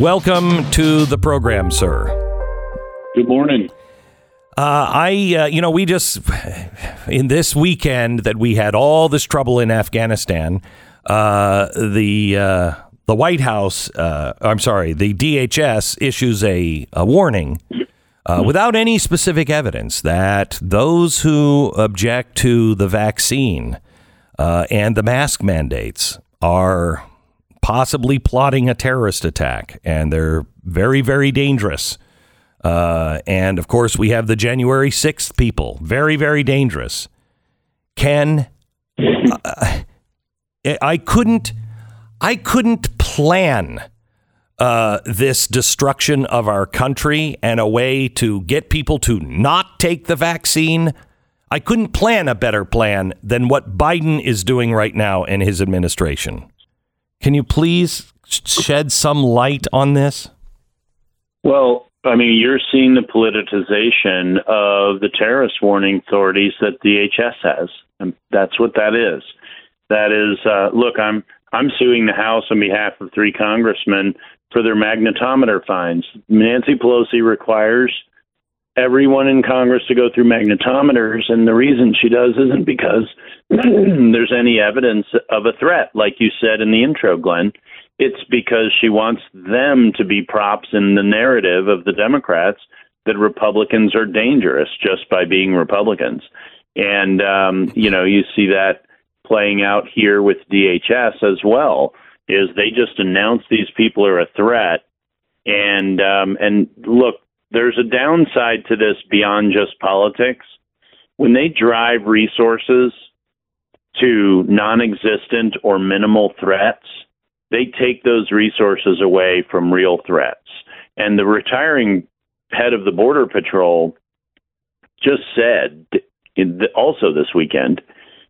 welcome to the program, sir. Good morning. Uh, I, uh, you know, we just, in this weekend that we had all this trouble in Afghanistan, uh, the, uh, the White House, uh, I'm sorry, the DHS issues a, a warning uh, without any specific evidence that those who object to the vaccine and the mask mandates are possibly plotting a terrorist attack, and they're very, very dangerous. Uh, and of course, we have the January 6th people. Very, very dangerous. Ken, uh, I couldn't, I couldn't plan uh, this destruction of our country and a way to get people to not take the vaccine. I couldn't plan a better plan than what Biden is doing right now in his administration. Can you please shed some light on this? Well, I mean, you're seeing the politicization of the terrorist warning authorities that the DHS has, and that's what that is. That is, uh, look, I'm I'm suing the House on behalf of three congressmen for their magnetometer fines. Nancy Pelosi requires everyone in Congress to go through magnetometers, and the reason she does isn't because there's any evidence of a threat, like you said in the intro, Glenn. It's because she wants them to be props in the narrative of the Democrats that Republicans are dangerous just by being Republicans. And, um, you know, you see that playing out here with DHS as well, is they just announce these people are a threat. And, um, and look, there's a downside to this beyond just politics. When they drive resources to non existent or minimal threats, they take those resources away from real threats. And the retiring head of the Border Patrol just said, also this weekend,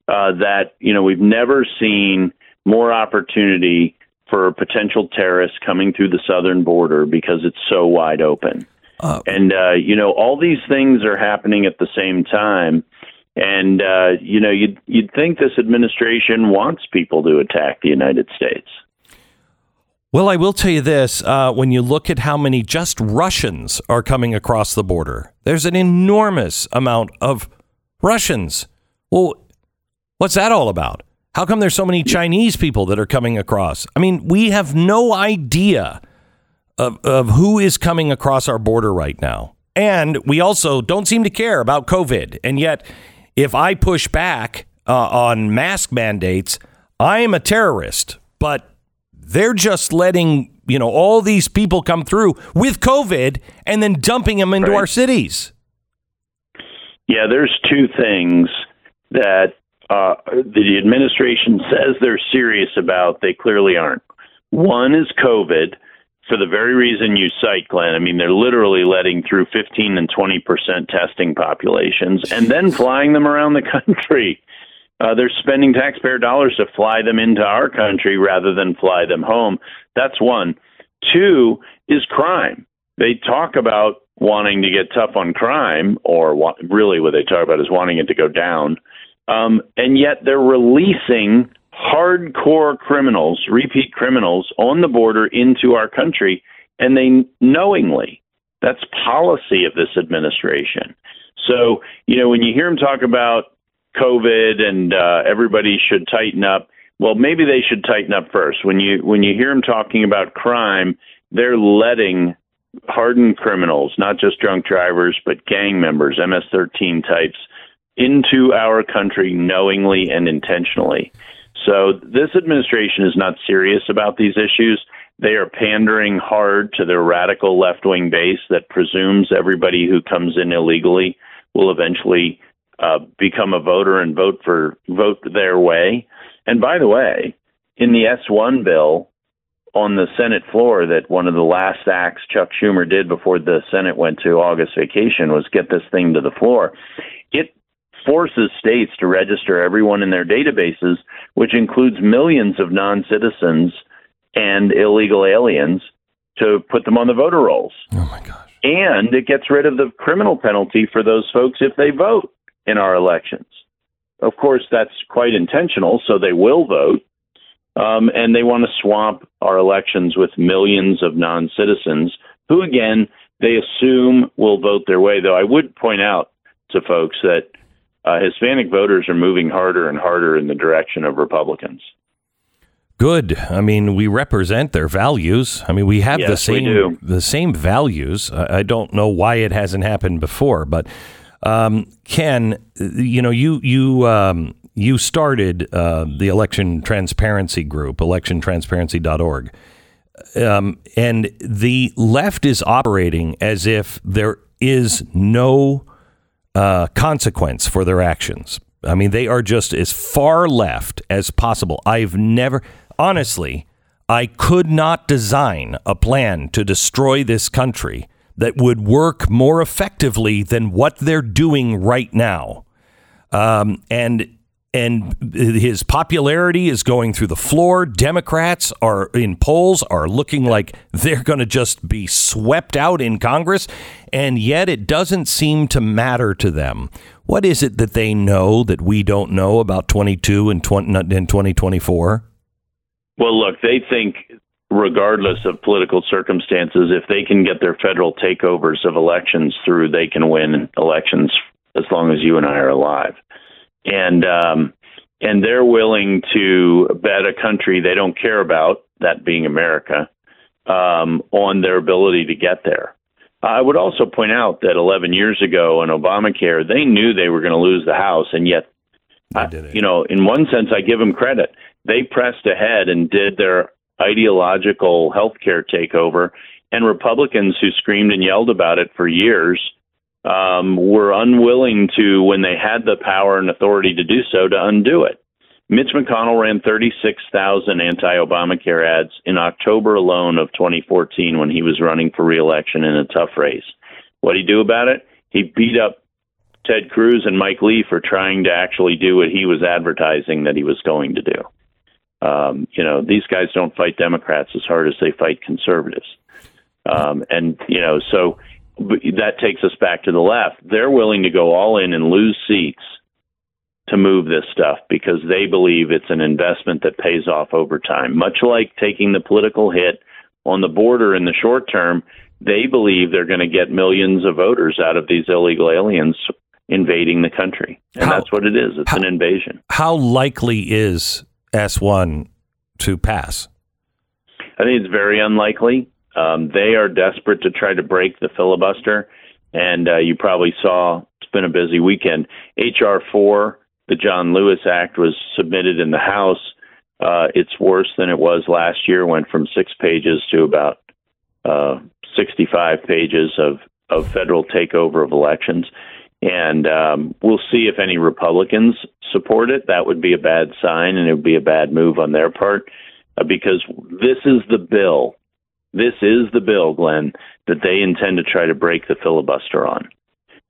uh, that you know we've never seen more opportunity for potential terrorists coming through the southern border because it's so wide open. Uh, and uh, you know all these things are happening at the same time. And uh, you know you'd you'd think this administration wants people to attack the United States. Well, I will tell you this: uh, when you look at how many just Russians are coming across the border, there's an enormous amount of Russians. Well, what's that all about? How come there's so many Chinese people that are coming across? I mean, we have no idea of, of who is coming across our border right now. And we also don't seem to care about COVID. And yet, if I push back uh, on mask mandates, I am a terrorist. But they're just letting you know all these people come through with COVID and then dumping them into right. our cities. Yeah, there's two things that uh, the administration says they're serious about. They clearly aren't. One is COVID. For the very reason you cite, Glenn. I mean, they're literally letting through 15 and 20 percent testing populations and then flying them around the country. Uh, they're spending taxpayer dollars to fly them into our country rather than fly them home. That's one. Two is crime. They talk about wanting to get tough on crime, or wa- really what they talk about is wanting it to go down. Um, and yet they're releasing hardcore criminals, repeat criminals on the border into our country, and they knowingly. That's policy of this administration. So, you know, when you hear them talk about COVID and uh, everybody should tighten up, well, maybe they should tighten up first. When you when you hear them talking about crime, they're letting hardened criminals, not just drunk drivers, but gang members, MS-13 types, into our country knowingly and intentionally. So this administration is not serious about these issues. They are pandering hard to their radical left wing base that presumes everybody who comes in illegally will eventually uh, become a voter and vote for vote their way. And by the way, in the S1 bill on the Senate floor, that one of the last acts Chuck Schumer did before the Senate went to August vacation was get this thing to the floor. It forces states to register everyone in their databases, which includes millions of non citizens and illegal aliens, to put them on the voter rolls. Oh my gosh. And it gets rid of the criminal penalty for those folks if they vote in our elections. Of course, that's quite intentional, so they will vote. Um, and they want to swamp our elections with millions of non citizens who, again, they assume will vote their way. Though I would point out to folks that uh, Hispanic voters are moving harder and harder in the direction of Republicans. Good. I mean, we represent their values. I mean, we have the Yes, we same the same values. I, I don't know why it hasn't happened before, but um, Ken, you know, you you um, you started uh, the election transparency group, electiontransparency.org. Um, and the left is operating as if there is no uh, consequence for their actions. I mean, they are just as far left as possible. I've never, honestly, I could not design a plan to destroy this country that would work more effectively than what they're doing right now. Um, and and his popularity is going through the floor. Democrats are in polls are looking like they're going to just be swept out in Congress, and yet it doesn't seem to matter to them. What is it that they know that we don't know about 22 and 20 and 2024? Well, look, they think, regardless of political circumstances, if they can get their federal takeovers of elections through, they can win elections as long as you and I are alive. And um, and they're willing to bet a country they don't care about, that being America, um, on their ability to get there. I would also point out that 11 years ago in Obamacare, they knew they were going to lose the House, and yet, I- you know, in one sense, I give them credit. They pressed ahead and did their ideological health care takeover, and Republicans who screamed and yelled about it for years um, were unwilling to, when they had the power and authority to do so, to undo it. Mitch McConnell ran 36,000 anti Obamacare ads in October alone of 2014 when he was running for reelection in a tough race. What did he do about it? He beat up Ted Cruz and Mike Lee for trying to actually do what he was advertising that he was going to do. Um, you know, these guys don't fight Democrats as hard as they fight conservatives. Um, and, you know, so that takes us back to the left. They're willing to go all in and lose seats to move this stuff because they believe it's an investment that pays off over time. Much like taking the political hit on the border in the short term, they believe they're going to get millions of voters out of these illegal aliens invading the country. And How- that's what it is. It's an invasion. How likely is S1 to pass? I think it's very unlikely. Um, they are desperate to try to break the filibuster, and uh, you probably saw it's been a busy weekend. HR four, the John Lewis Act, was submitted in the House. Uh, it's worse than it was last year. Went from six pages to about uh, 65 pages of of federal takeover of elections, and um, we'll see if any Republicans support it. That would be a bad sign, and it would be a bad move on their part uh, because this is the bill this is the bill, Glenn, that they intend to try to break the filibuster on.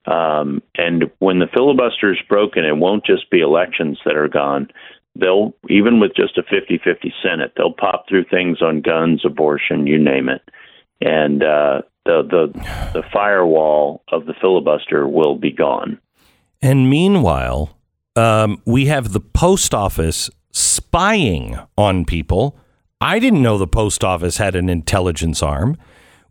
Um, and when the filibuster is broken, it won't just be elections that are gone. They'll, even with just a 50 50 Senate, they'll pop through things on guns, abortion, you name it. And uh, the, the, the firewall of the filibuster will be gone. And meanwhile, um, we have the post office spying on people. I didn't know the post office had an intelligence arm.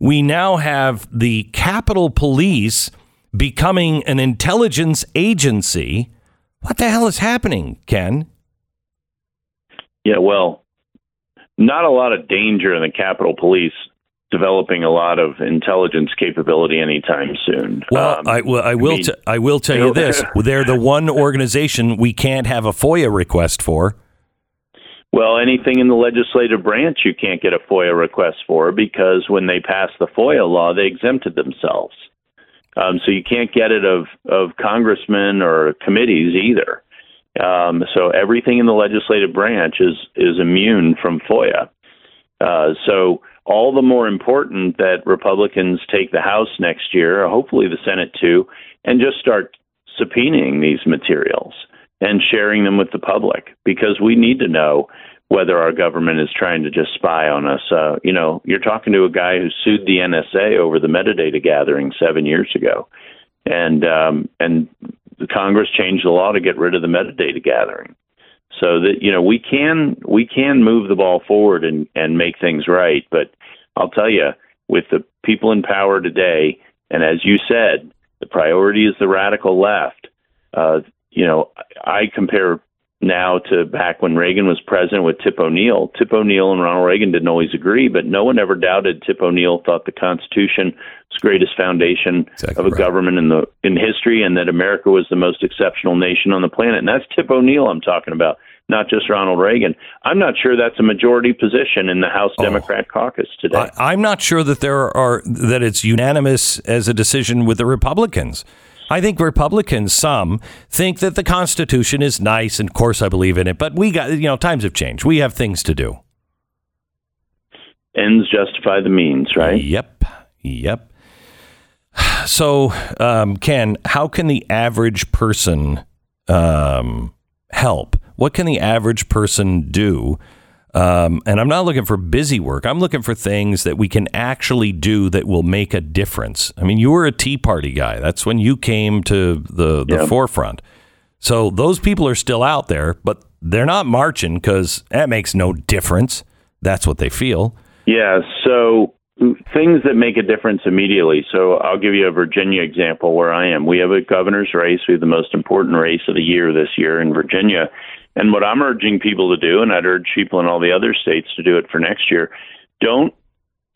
We now have the Capitol Police becoming an intelligence agency. What the hell is happening, Ken? Yeah, well, not a lot of danger in the Capitol Police developing a lot of intelligence capability anytime soon. Well, um, I, well, I will. I, mean, t- I will tell you, this: they're the one organization we can't have a FOIA request for. Well, anything in the legislative branch you can't get a FOIA request for because when they passed the FOIA law, they exempted themselves. Um, so you can't get it of of congressmen or committees either. Um, so everything in the legislative branch is is immune from FOIA. Uh, so all the more important that Republicans take the House next year, hopefully the Senate too, and just start subpoenaing these materials and sharing them with the public because we need to know whether our government is trying to just spy on us. Uh, you know, you're talking to a guy who sued the NSA over the metadata gathering seven years ago, and um, and the Congress changed the law to get rid of the metadata gathering so that you know we can we can move the ball forward and and make things right but i'll tell you with the people in power today and as you said the priority is the radical left uh you know i compare now to back when Reagan was president with Tip O'Neill. Tip O'Neill and Ronald Reagan didn't always agree, but no one ever doubted Tip O'Neill thought the Constitution was the greatest foundation exactly of a right. government in the in history and that America was the most exceptional nation on the planet. And that's Tip O'Neill I'm talking about not just Ronald Reagan. I'm not sure that's a majority position in the House oh. Democrat caucus today. I, am not sure that there are that it's unanimous as a decision with the Republicans. I think Republicans, some think that the Constitution is nice, and of course I believe in it. But we got, you know, times have changed. We have things to do. Ends justify the means, right? Yep, yep. So, um, Ken, how can the average person um, help? What can the average person do? Um, and I'm not looking for busy work. I'm looking for things that we can actually do that will make a difference. I mean, you were a Tea Party guy. That's when you came to the, the forefront. So those people are still out there, but they're not marching because that makes no difference. That's what they feel. Yeah. So things that make a difference immediately. So I'll give you a Virginia example where I am. We have a governor's race. We have the most important race of the year this year in Virginia. And what I'm urging people to do, and I'd urge people in all the other states to do it for next year, don't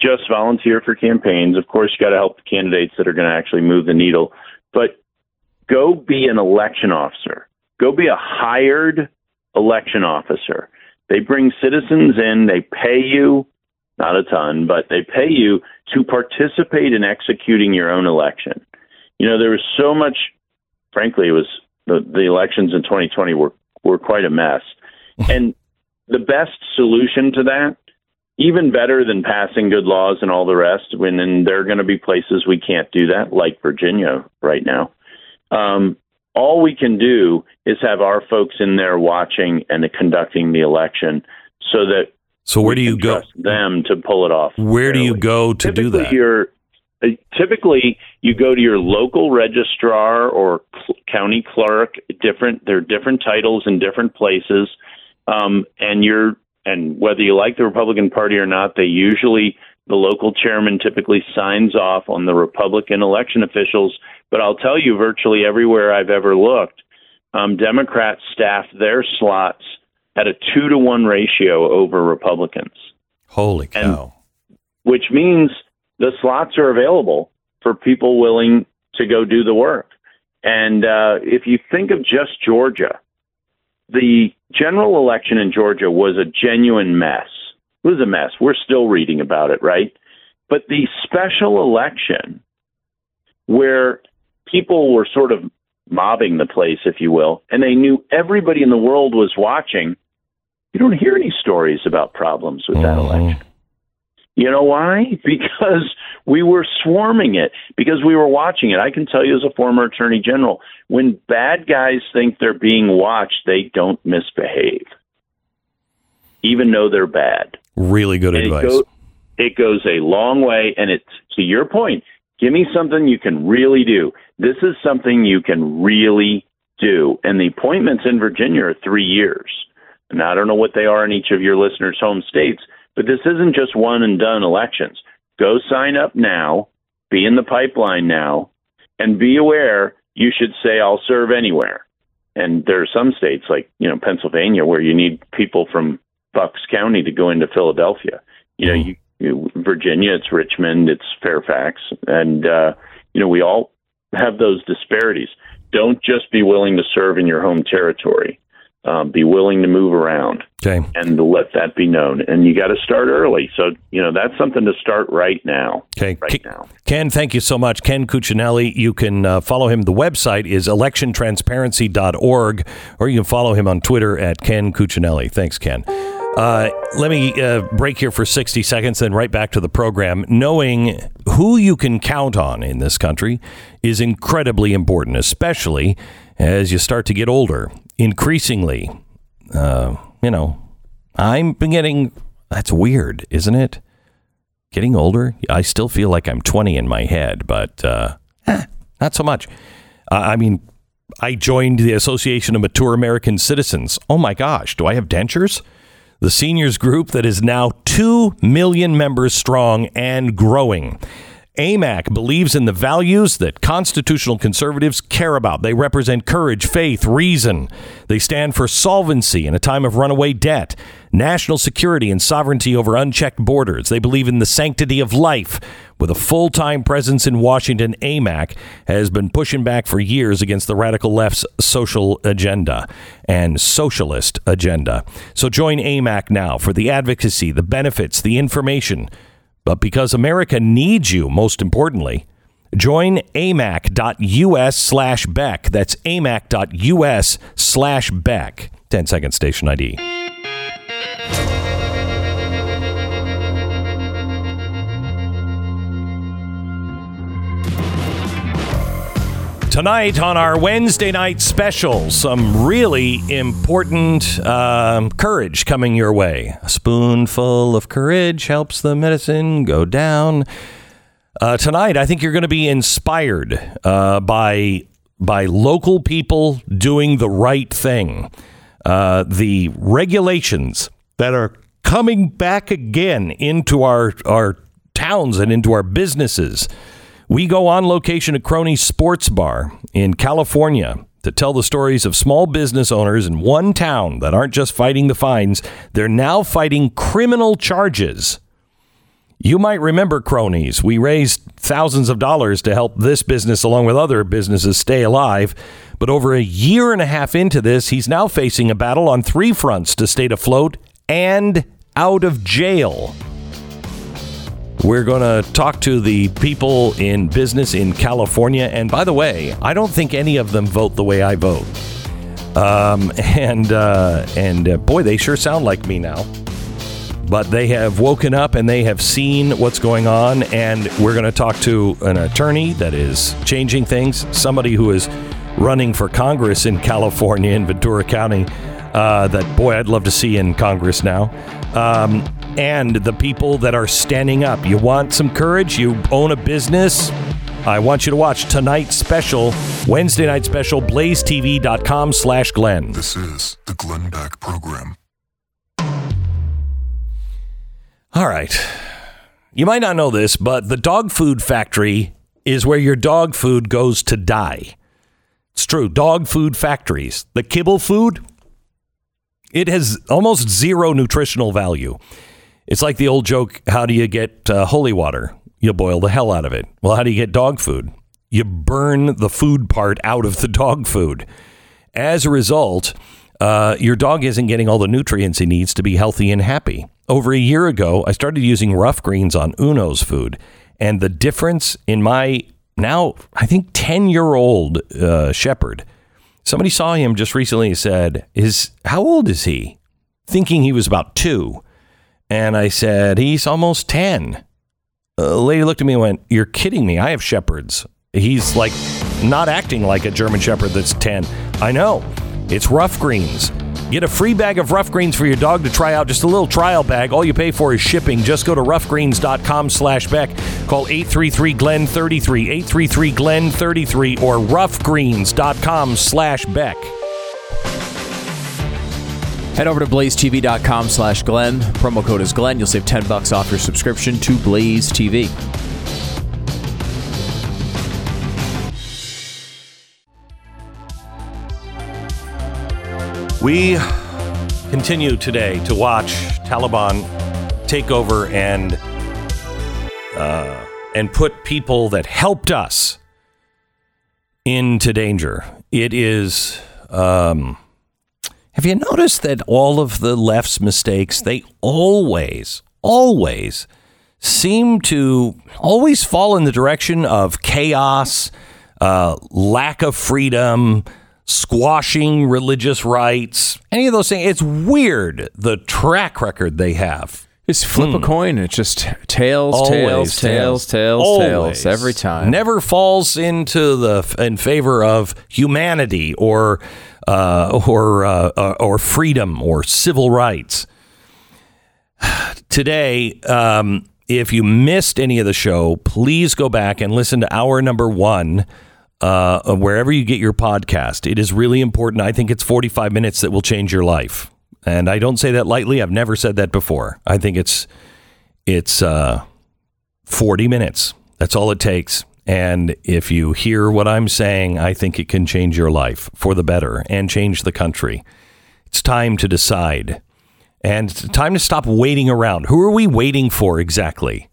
just volunteer for campaigns. Of course, you got to help the candidates that are going to actually move the needle, but go be an election officer. Go be a hired election officer. They bring citizens in, they pay you, not a ton, but they pay you to participate in executing your own election. You know, there was so much, frankly, it was the, the elections in 2020 were were quite a mess. and the best solution to that, even better than passing good laws and all the rest, when and there are going to be places we can't do that, like Virginia right now. Um, all we can do is have our folks in there watching and conducting the election, so that so where do you go? Them to pull it off. Where fairly. do you go to Typically, do that? You're typically you go to your local registrar or cl- county clerk different there are different titles in different places um, and you're and whether you like the republican party or not they usually the local chairman typically signs off on the republican election officials but i'll tell you virtually everywhere i've ever looked um, democrats staff their slots at a two to one ratio over republicans. Holy cow. and, which means the slots are available for people willing to go do the work. And uh, if you think of just Georgia, the general election in Georgia was a genuine mess. It was a mess. We're still reading about it, right? But the special election, where people were sort of mobbing the place, if you will, and they knew everybody in the world was watching, you don't hear any stories about problems with that mm-hmm. election. You know why? Because we were swarming it, because we were watching it. I can tell you as a former attorney general, when bad guys think they're being watched, they don't misbehave, even though they're bad. Really good And it, advice. go, it goes a long way. And it's to your point, give me something you can really do. This is something you can really do. And the appointments in Virginia are three years. And I don't know what they are in each of your listeners' home states, but this isn't just one and done elections. Go sign up now, be in the pipeline now, and be aware you should say, I'll serve anywhere. And there are some states like, you know, Pennsylvania where you need people from Bucks County to go into Philadelphia. You know, you, you Virginia, it's Richmond, it's Fairfax, and uh, you know, we all have those disparities. Don't just be willing to serve in your home territory. Um, be willing to move around Okay. and let that be known. And you got to start early. So, you know, that's something to start right now. Okay. Right Ke- now. Ken, thank you so much. Ken Cuccinelli. You can uh, follow him. The website is electiontransparency.org, or you can follow him on Twitter at Ken Cuccinelli. Thanks, Ken. Uh, let me uh, break here for 60 seconds, then right back to the program. Knowing who you can count on in this country is incredibly important, especially as you start to get older. Increasingly, uh, you know, I'm getting. That's weird, isn't it? getting older, I still feel like I'm 20 in my head, but uh, eh, not so much. Uh, I mean, I joined the Association of Mature American Citizens. Oh my gosh, do I have dentures? The seniors group that is now 2 million members strong and growing. AMAC believes in the values that constitutional conservatives care about. They represent courage, faith, reason. They stand for solvency in a time of runaway debt, national security, and sovereignty over unchecked borders. They believe in the sanctity of life. With a full time presence in Washington, AMAC has been pushing back for years against the radical left's social agenda and socialist agenda. So join AMAC now for the advocacy, the benefits, the information. But because America needs you, most importantly, join amac.us slash Beck. That's amac.us slash Beck. 10 second station ID. Tonight on our Wednesday night special, some really important um, courage coming your way. A spoonful of courage helps the medicine go down. Uh, tonight, I think you're going to be inspired uh, by by local people doing the right thing. Uh, the regulations that are coming back again into our our towns and into our businesses. We go on location at Crony Sports Bar in California to tell the stories of small business owners in one town that aren't just fighting the fines, they're now fighting criminal charges. You might remember Cronies. We raised thousands of dollars to help this business, along with other businesses, stay alive. But over a year and a half into this, he's now facing a battle on three fronts to stay afloat and out of jail. We're going to talk to the people in business in California. And by the way, I don't think any of them vote the way I vote. Um, and uh, and uh, boy, they sure sound like me now. But they have woken up and they have seen what's going on. And we're going to talk to an attorney that is changing things, somebody who is running for Congress in California, in Ventura County. Uh, that boy, I'd love to see in Congress now. Um, and the people that are standing up. You want some courage? You own a business? I want you to watch tonight's special, Wednesday night special, blazetv.com slash Glenn. This is the Glenn Beck Program. All right. You might not know this, but the dog food factory is where your dog food goes to die. It's true. Dog food factories. The kibble food, it has almost zero nutritional value. It's like the old joke how do you get uh, holy water? You boil the hell out of it. Well, how do you get dog food? You burn the food part out of the dog food. As a result, uh, your dog isn't getting all the nutrients he needs to be healthy and happy. Over a year ago, I started using rough greens on Uno's food, and the difference in my now, I think, 10 year old uh, shepherd, somebody saw him just recently and said, is, How old is he? Thinking he was about two. And I said, He's almost 10. A lady looked at me and went, You're kidding me. I have shepherds. He's like not acting like a German shepherd that's 10. I know. It's rough greens. Get a free bag of rough greens for your dog to try out. Just a little trial bag. All you pay for is shipping. Just go to roughgreens.com slash Beck. Call 833-GLEN-33, 833-GLEN-33, or roughgreens.com slash Beck. Head over to blazetv.com slash Glenn. Promo code is Glenn. You'll save 10 bucks off your subscription to Blaze TV. We continue today to watch Taliban take over and uh, and put people that helped us into danger. It is. Um, have you noticed that all of the left's mistakes they always, always seem to always fall in the direction of chaos, uh, lack of freedom, squashing religious rights, any of those things. It's weird the track record they have. Just flip a coin. It's just tails, Always tails, tails, tails, Always. tails every time. Never falls into the in favor of humanity or uh, or uh, uh, or freedom or civil rights. Today, um, if you missed any of the show, please go back and listen to hour number one. Uh, wherever you get your podcast, it is really important. I think it's 45 minutes that will change your life, and I don't say that lightly. I've never said that before. I think it's it's uh, 40 minutes. That's all it takes. And if you hear what I'm saying, I think it can change your life for the better and change the country. It's time to decide. And it's time to stop waiting around. Who are we waiting for exactly?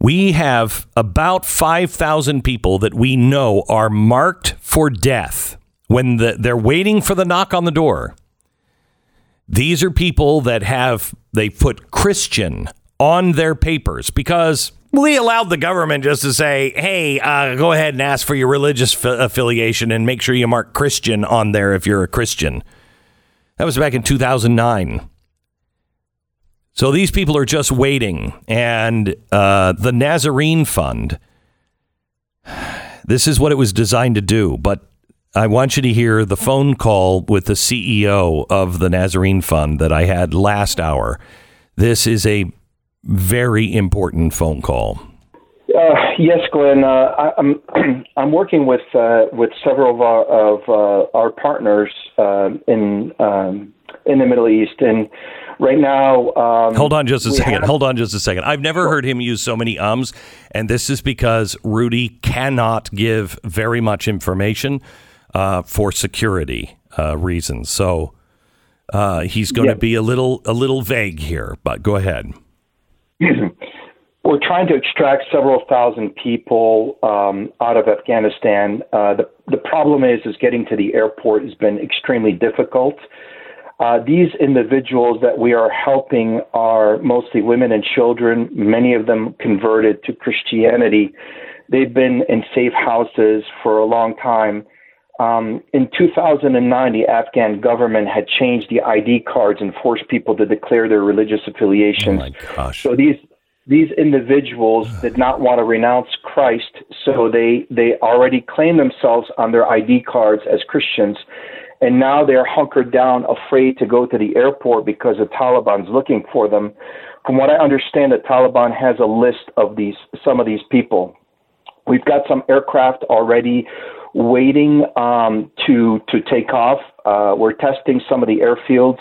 We have about 5,000 people that we know are marked for death when the, they're waiting for the knock on the door. These are people that have, they put Christian on their papers because we allowed the government just to say, hey, uh, go ahead and ask for your religious f- affiliation and make sure you mark Christian on there if you're a Christian. That was back in 2009. So these people are just waiting. And uh, the Nazarene Fund, this is what it was designed to do. But I want you to hear the phone call with the CEO of the Nazarene Fund that I had last hour. This is a very important phone call. Uh, yes, Glenn. Uh, I, I'm I'm working with uh, with several of our of uh, our partners uh, in um, in the Middle East, and right now. Um, Hold on just a second. have- Hold on just a second. I've never heard him use so many ums, and this is because Rudy cannot give very much information uh, for security uh, reasons. So uh, he's going to be a little a little vague here. But go ahead. We're trying to extract several thousand people um, out of Afghanistan. Uh, the the problem is is getting to the airport has been extremely difficult. Uh, these individuals that we are helping are mostly women and children. Many of them converted to Christianity. They've been in safe houses for a long time. Um, in 2009, the Afghan government had changed the ID cards and forced people to declare their religious Oh affiliations. my gosh. So these these individuals did not want to renounce Christ, so they they already claim themselves on their ID cards as Christians, and now they're hunkered down, afraid to go to the airport because the Taliban's looking for them. From what I understand, the Taliban has a list of these some of these people. We've got some aircraft already waiting um, to to take off. Uh, we're testing some of the airfields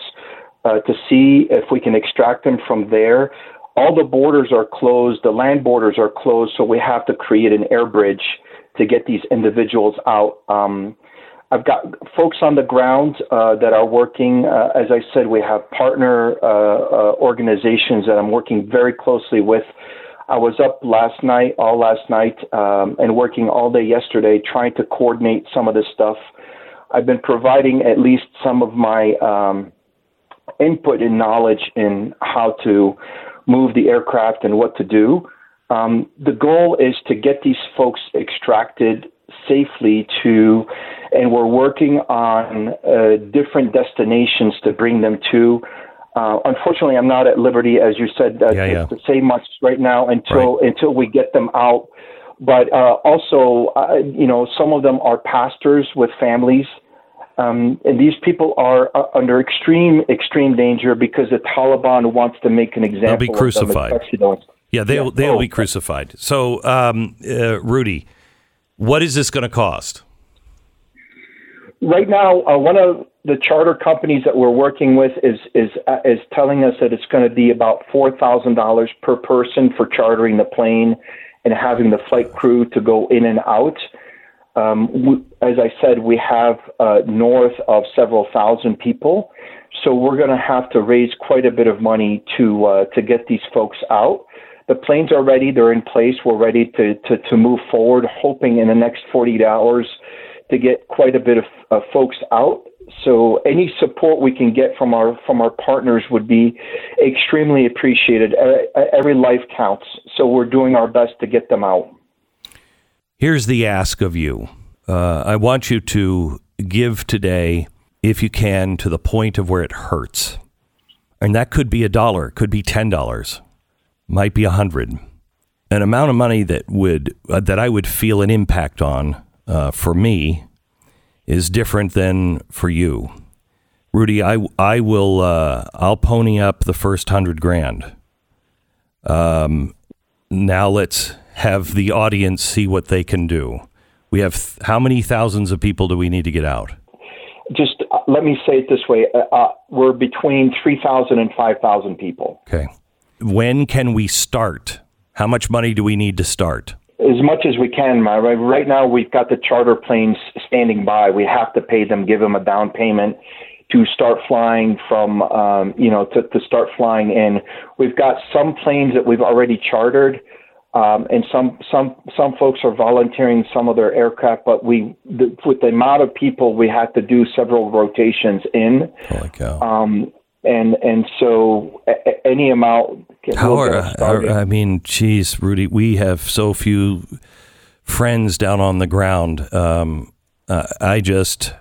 uh, to see if we can extract them from there. All the borders are closed. The land borders are closed, so we have to create an air bridge to get these individuals out. Um, I've got folks on the ground uh, that are working. Uh, as I said, we have partner uh, uh, organizations that I'm working very closely with. I was up last night, all last night, um, and working all day yesterday trying to coordinate some of this stuff. I've been providing at least some of my um, input and knowledge in how to move the aircraft and what to do. Um, the goal is to get these folks extracted safely to, and we're working on uh, different destinations to bring them to. Uh, unfortunately, I'm not at liberty, as you said, uh, Yeah, to, yeah. to say much right now until until we get them out. But uh, also, uh, you know, some of them are pastors with families, um, and these people are uh, under extreme extreme danger because the Taliban wants to make an example. be of them, crucified. especially those- Yeah, they'll Yeah. they'll Oh. be crucified. So, um, uh, Rudy, what is this going to cost? right now, uh, one of the charter companies that we're working with is is uh, is telling us that it's going to be about four thousand dollars per person for chartering the plane and having the flight crew to go in and out. Um, we, as I said, we have uh, north of several thousand people, so we're going to have to raise quite a bit of money to uh, to get these folks out. The planes are ready; they're in place. We're ready to to, to move forward, hoping in the next 48 hours to get quite a bit of uh, folks out. So any support we can get from our from our partners would be extremely appreciated. Every life counts, so we're doing our best to get them out. Here's the ask of you. Uh, I want you to give today, if you can, to the point of where it hurts, and that could be a dollar, could be ten dollars, might be a hundred. An amount of money that would uh, that I would feel an impact on uh, for me is different than for you. Rudy, I, I will uh, I'll pony up the first hundred grand. Um, now let's have the audience see what they can do. We have th- how many thousands of people do we need to get out? Just uh, let me say it this way: uh, uh, we're between 3,000 and 5,000 people. Okay. When can we start? How much money do we need to start? As much as we can, Myra. Right now, we've got the charter planes standing by. We have to pay them, give them a down payment to start flying from, um, you know, to, to start flying in. We've got some planes that we've already chartered, um, and some some some folks are volunteering some of their aircraft. But we, the, with the amount of people, we had to do several rotations in, Holy cow. um, and and so a, any amount. can- How are, get us started. are- I mean, geez, Rudy, we have so few friends down on the ground. Um, uh, I just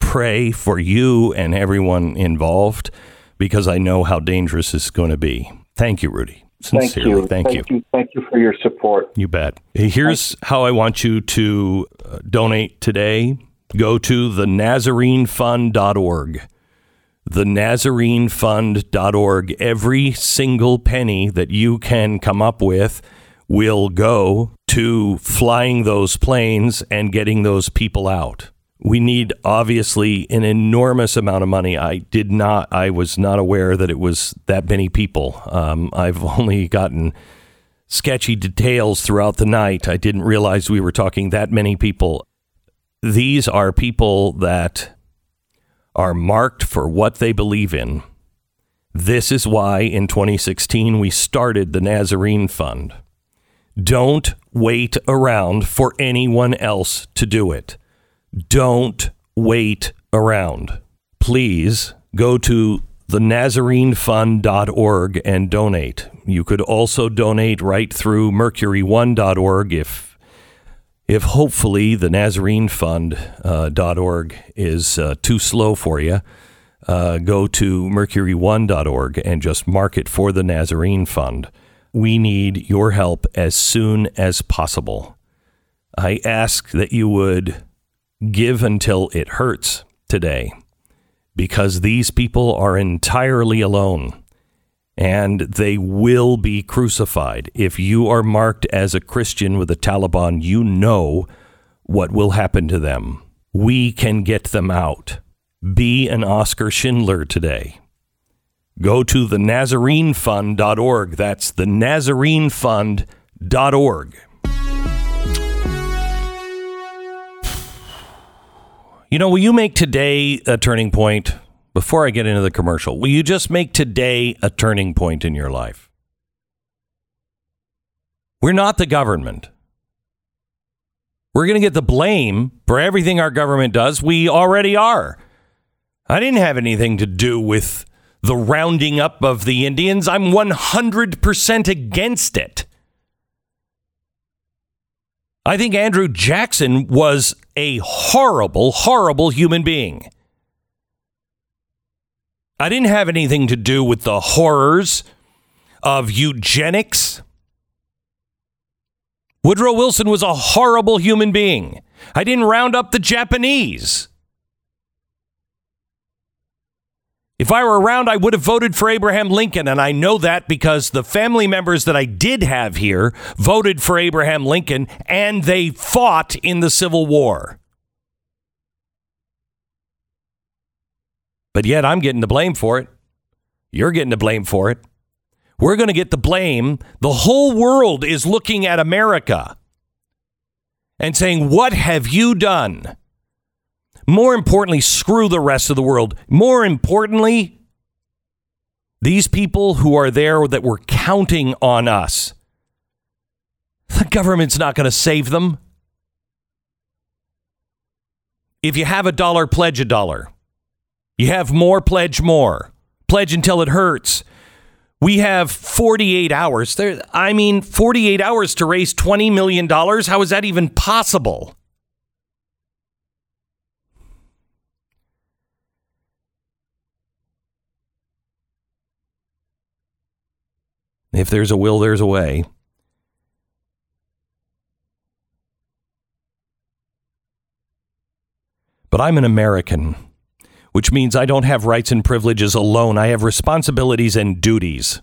pray for you and everyone involved because I know how dangerous this is going to be. Thank you, Rudy. Thank Sincerely, you. thank, Thank you. Thank you for your support. You bet. Here's how I want you to uh, donate today. Go to the NazareneFund.org. The NazareneFund.org. Every single penny that you can come up with will go to flying those planes and getting those people out. We need obviously an enormous amount of money. I did not, I was not aware that it was that many people. Um, I've only gotten sketchy details throughout the night. I didn't realize we were talking that many people. These are people that are marked for what they believe in. This is why in 2016 we started the Nazarene Fund. Don't wait around for anyone else to do it. Don't wait around. Please go to thenazarenefund.org and donate. You could also donate right through mercury1.org if if hopefully the nazarenefund.org is uh, too slow for you. Uh, go to mercury1.org and just mark it for the Nazarene Fund. We need your help as soon as possible. I ask that you would give until it hurts today because these people are entirely alone and they will be crucified. If you are marked as a Christian with the Taliban, you know what will happen to them. We can get them out. Be an Oscar Schindler today. Go to the NazareneFund.org. That's the NazareneFund.org. You know, will you make today a turning point? Before I get into the commercial, will you just make today a turning point in your life? We're not the government. We're going to get the blame for everything our government does. We already are. I didn't have anything to do with the rounding up of the Indians. I'm 100% against it. I think Andrew Jackson was a horrible, horrible human being. I didn't have anything to do with the horrors of eugenics. Woodrow Wilson was a horrible human being. I didn't round up the Japanese. If I were around, I would have voted for Abraham Lincoln. And I know that because the family members that I did have here voted for Abraham Lincoln and they fought in the Civil War. But yet I'm getting the blame for it. You're getting the blame for it. We're going to get the blame. The whole world is looking at America and saying, What have you done? More importantly, screw the rest of the world. More importantly, these people who are there that were counting on us. The government's not going to save them. If you have a dollar, pledge a dollar. You have more, pledge more. Pledge until it hurts. We have 48 hours. There, I mean, 48 hours to raise $20 million. How is that even possible? If there's a will, there's a way. But I'm an American, which means I don't have rights and privileges alone. I have responsibilities and duties.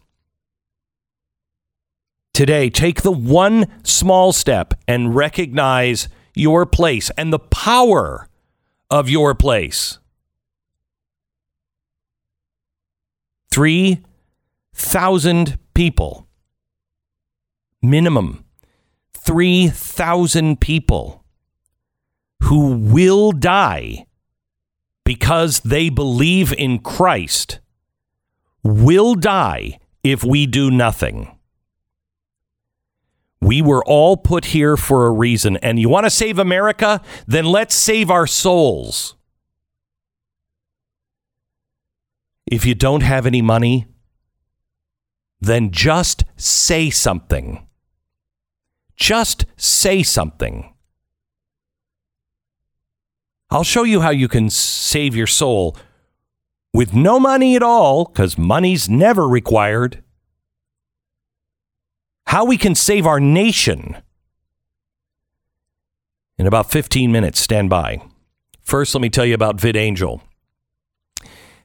Today, take the one small step and recognize your place and the power of your place. Three thousand people, minimum 3,000 people who will die because they believe in Christ will die if we do nothing. We were all put here for a reason. And you want to save America? Then let's save our souls. If you don't have any money, then just say something. Just say something. I'll show you how you can save your soul with no money at all, because money's never required. How we can save our nation. In about 15 minutes, stand by. First, let me tell you about VidAngel.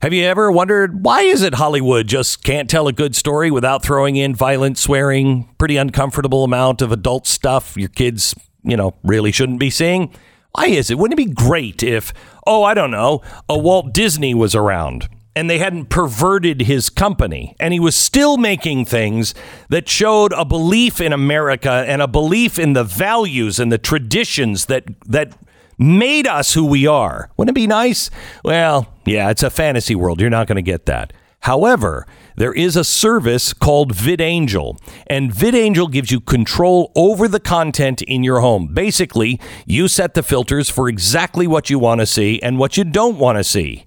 Have you ever wondered why is it Hollywood just can't tell a good story without throwing in violent swearing, pretty uncomfortable amount of adult stuff your kids, you know, really shouldn't be seeing? Why is it? Wouldn't it be great if, oh, I don't know, a Walt Disney was around and they hadn't perverted his company and he was still making things that showed a belief in America and a belief in the values and the traditions that that made us who we are. Wouldn't it be nice? Well, yeah, it's a fantasy world. You're not going to get that. However, there is a service called VidAngel, and VidAngel gives you control over the content in your home. Basically, you set the filters for exactly what you want to see and what you don't want to see.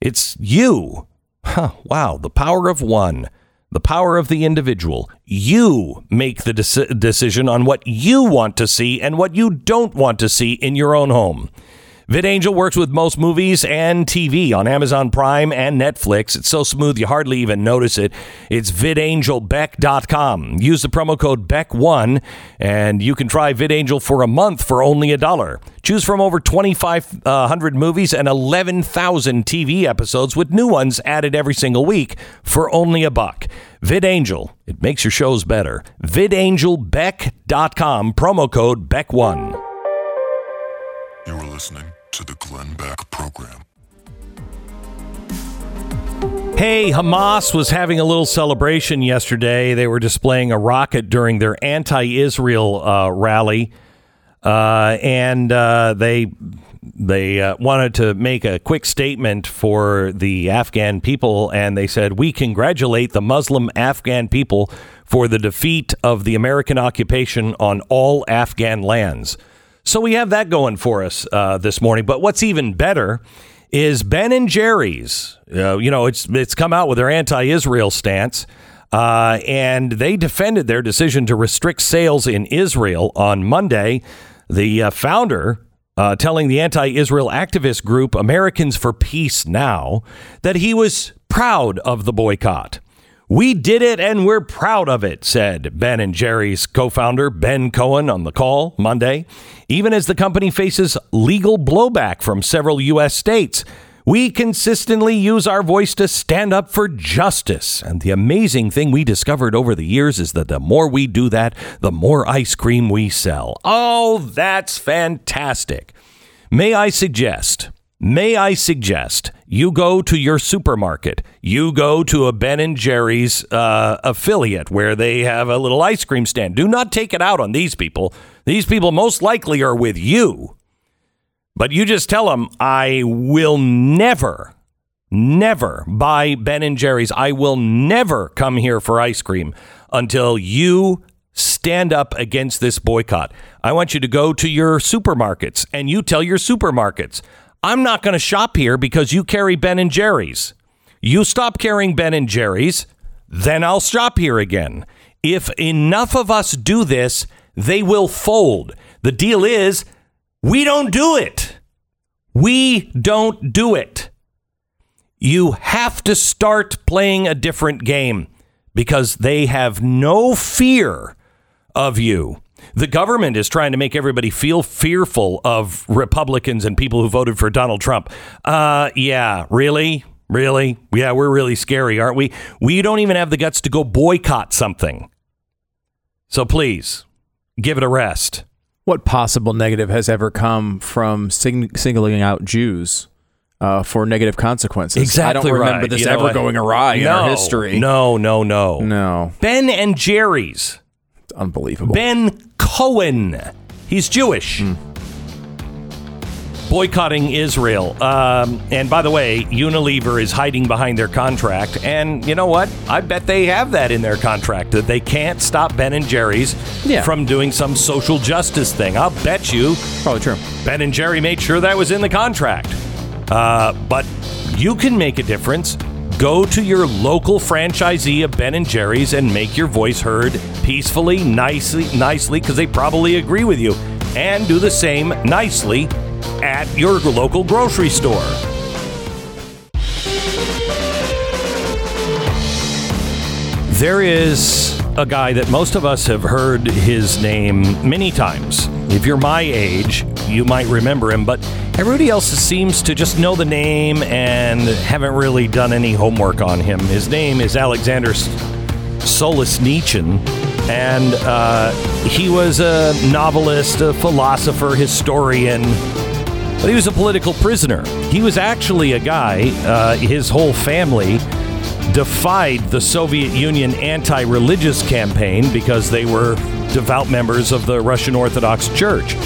It's you. Huh, wow, the power of one the power of the individual. You make the deci- decision on what you want to see and what you don't want to see in your own home. VidAngel works with most movies and TV on Amazon Prime and Netflix. It's so smooth you hardly even notice it. It's vidangelbeck.com. Use the promo code BECK1 and you can try VidAngel for a month for only a dollar. Choose from over 2,500 uh, movies and 11,000 TV episodes with new ones added every single week for only a buck. VidAngel, it makes your shows better. VidAngelBeck.com, promo code BECK1. You are listening to the Glenn Beck Program. Hey, Hamas was having a little celebration yesterday. They were displaying a rocket during their anti Israel uh, rally. Uh, and uh, they they uh, wanted to make a quick statement for the Afghan people, and they said, We congratulate the Muslim Afghan people for the defeat of the American occupation on all Afghan lands. So we have that going for us uh, this morning. But what's even better is Ben and Jerry's. Uh, you know, it's it's come out with their anti-Israel stance, uh, and they defended their decision to restrict sales in Israel on Monday. The uh, founder uh, telling the anti Israel activist group Americans for Peace Now that he was proud of the boycott. We did it and we're proud of it, said Ben and Jerry's co founder Ben Cohen on the call Monday. Even as the company faces legal blowback from several U.S. states, we consistently use our voice to stand up for justice. And the amazing thing we discovered over the years is that the more we do that, the more ice cream we sell. Oh, that's fantastic. May I suggest May I suggest you go to your supermarket, you go to a Ben and Jerry's uh, affiliate where they have a little ice cream stand. Do not take it out on these people. These people most likely are with you. But you just tell them, I will never, never buy Ben and Jerry's. I will never come here for ice cream until you stand up against this boycott. I want you to go to your supermarkets and you tell your supermarkets, I'm not going to shop here because you carry Ben and Jerry's. You stop carrying Ben and Jerry's, then I'll shop here again. If enough of us do this, they will fold. The deal is, we don't do it. We don't do it. You have to start playing a different game because they have no fear of you. The government is trying to make everybody feel fearful of Republicans and people who voted for Donald Trump. Uh, yeah, really? Really? Yeah, we're really scary, aren't we? We don't even have the guts to go boycott something. So please, give it a rest. What possible negative has ever come from sing- singling out Jews uh, for negative consequences? Exactly I don't remember right. this You know ever going awry in no, our history. No, no, no. No. Ben and Jerry's. It's unbelievable. Ben Cohen. He's Jewish. Boycotting Israel. Um, and by the way, Unilever is hiding behind their contract. And you know what? I bet they have that in their contract that they can't stop Ben and Jerry's Yeah. from doing some social justice thing. I'll bet you Probably true. Ben and Jerry made sure that was in the contract. Uh, but you can make a difference. Go to your local franchisee of Ben and Jerry's and make your voice heard peacefully, nicely, nicely, because they probably agree with you. And do the same nicely at your local grocery store. There is a guy that most of us have heard his name many times. If you're my age, you might remember him, but everybody else seems to just know the name and haven't really done any homework on him. His name is Alexander Solzhenitsyn, and uh, he was a novelist, a philosopher, historian, but he was a political prisoner. He was actually a guy, uh, his whole family defied the Soviet Union anti religious campaign because they were devout members of the Russian Orthodox Church.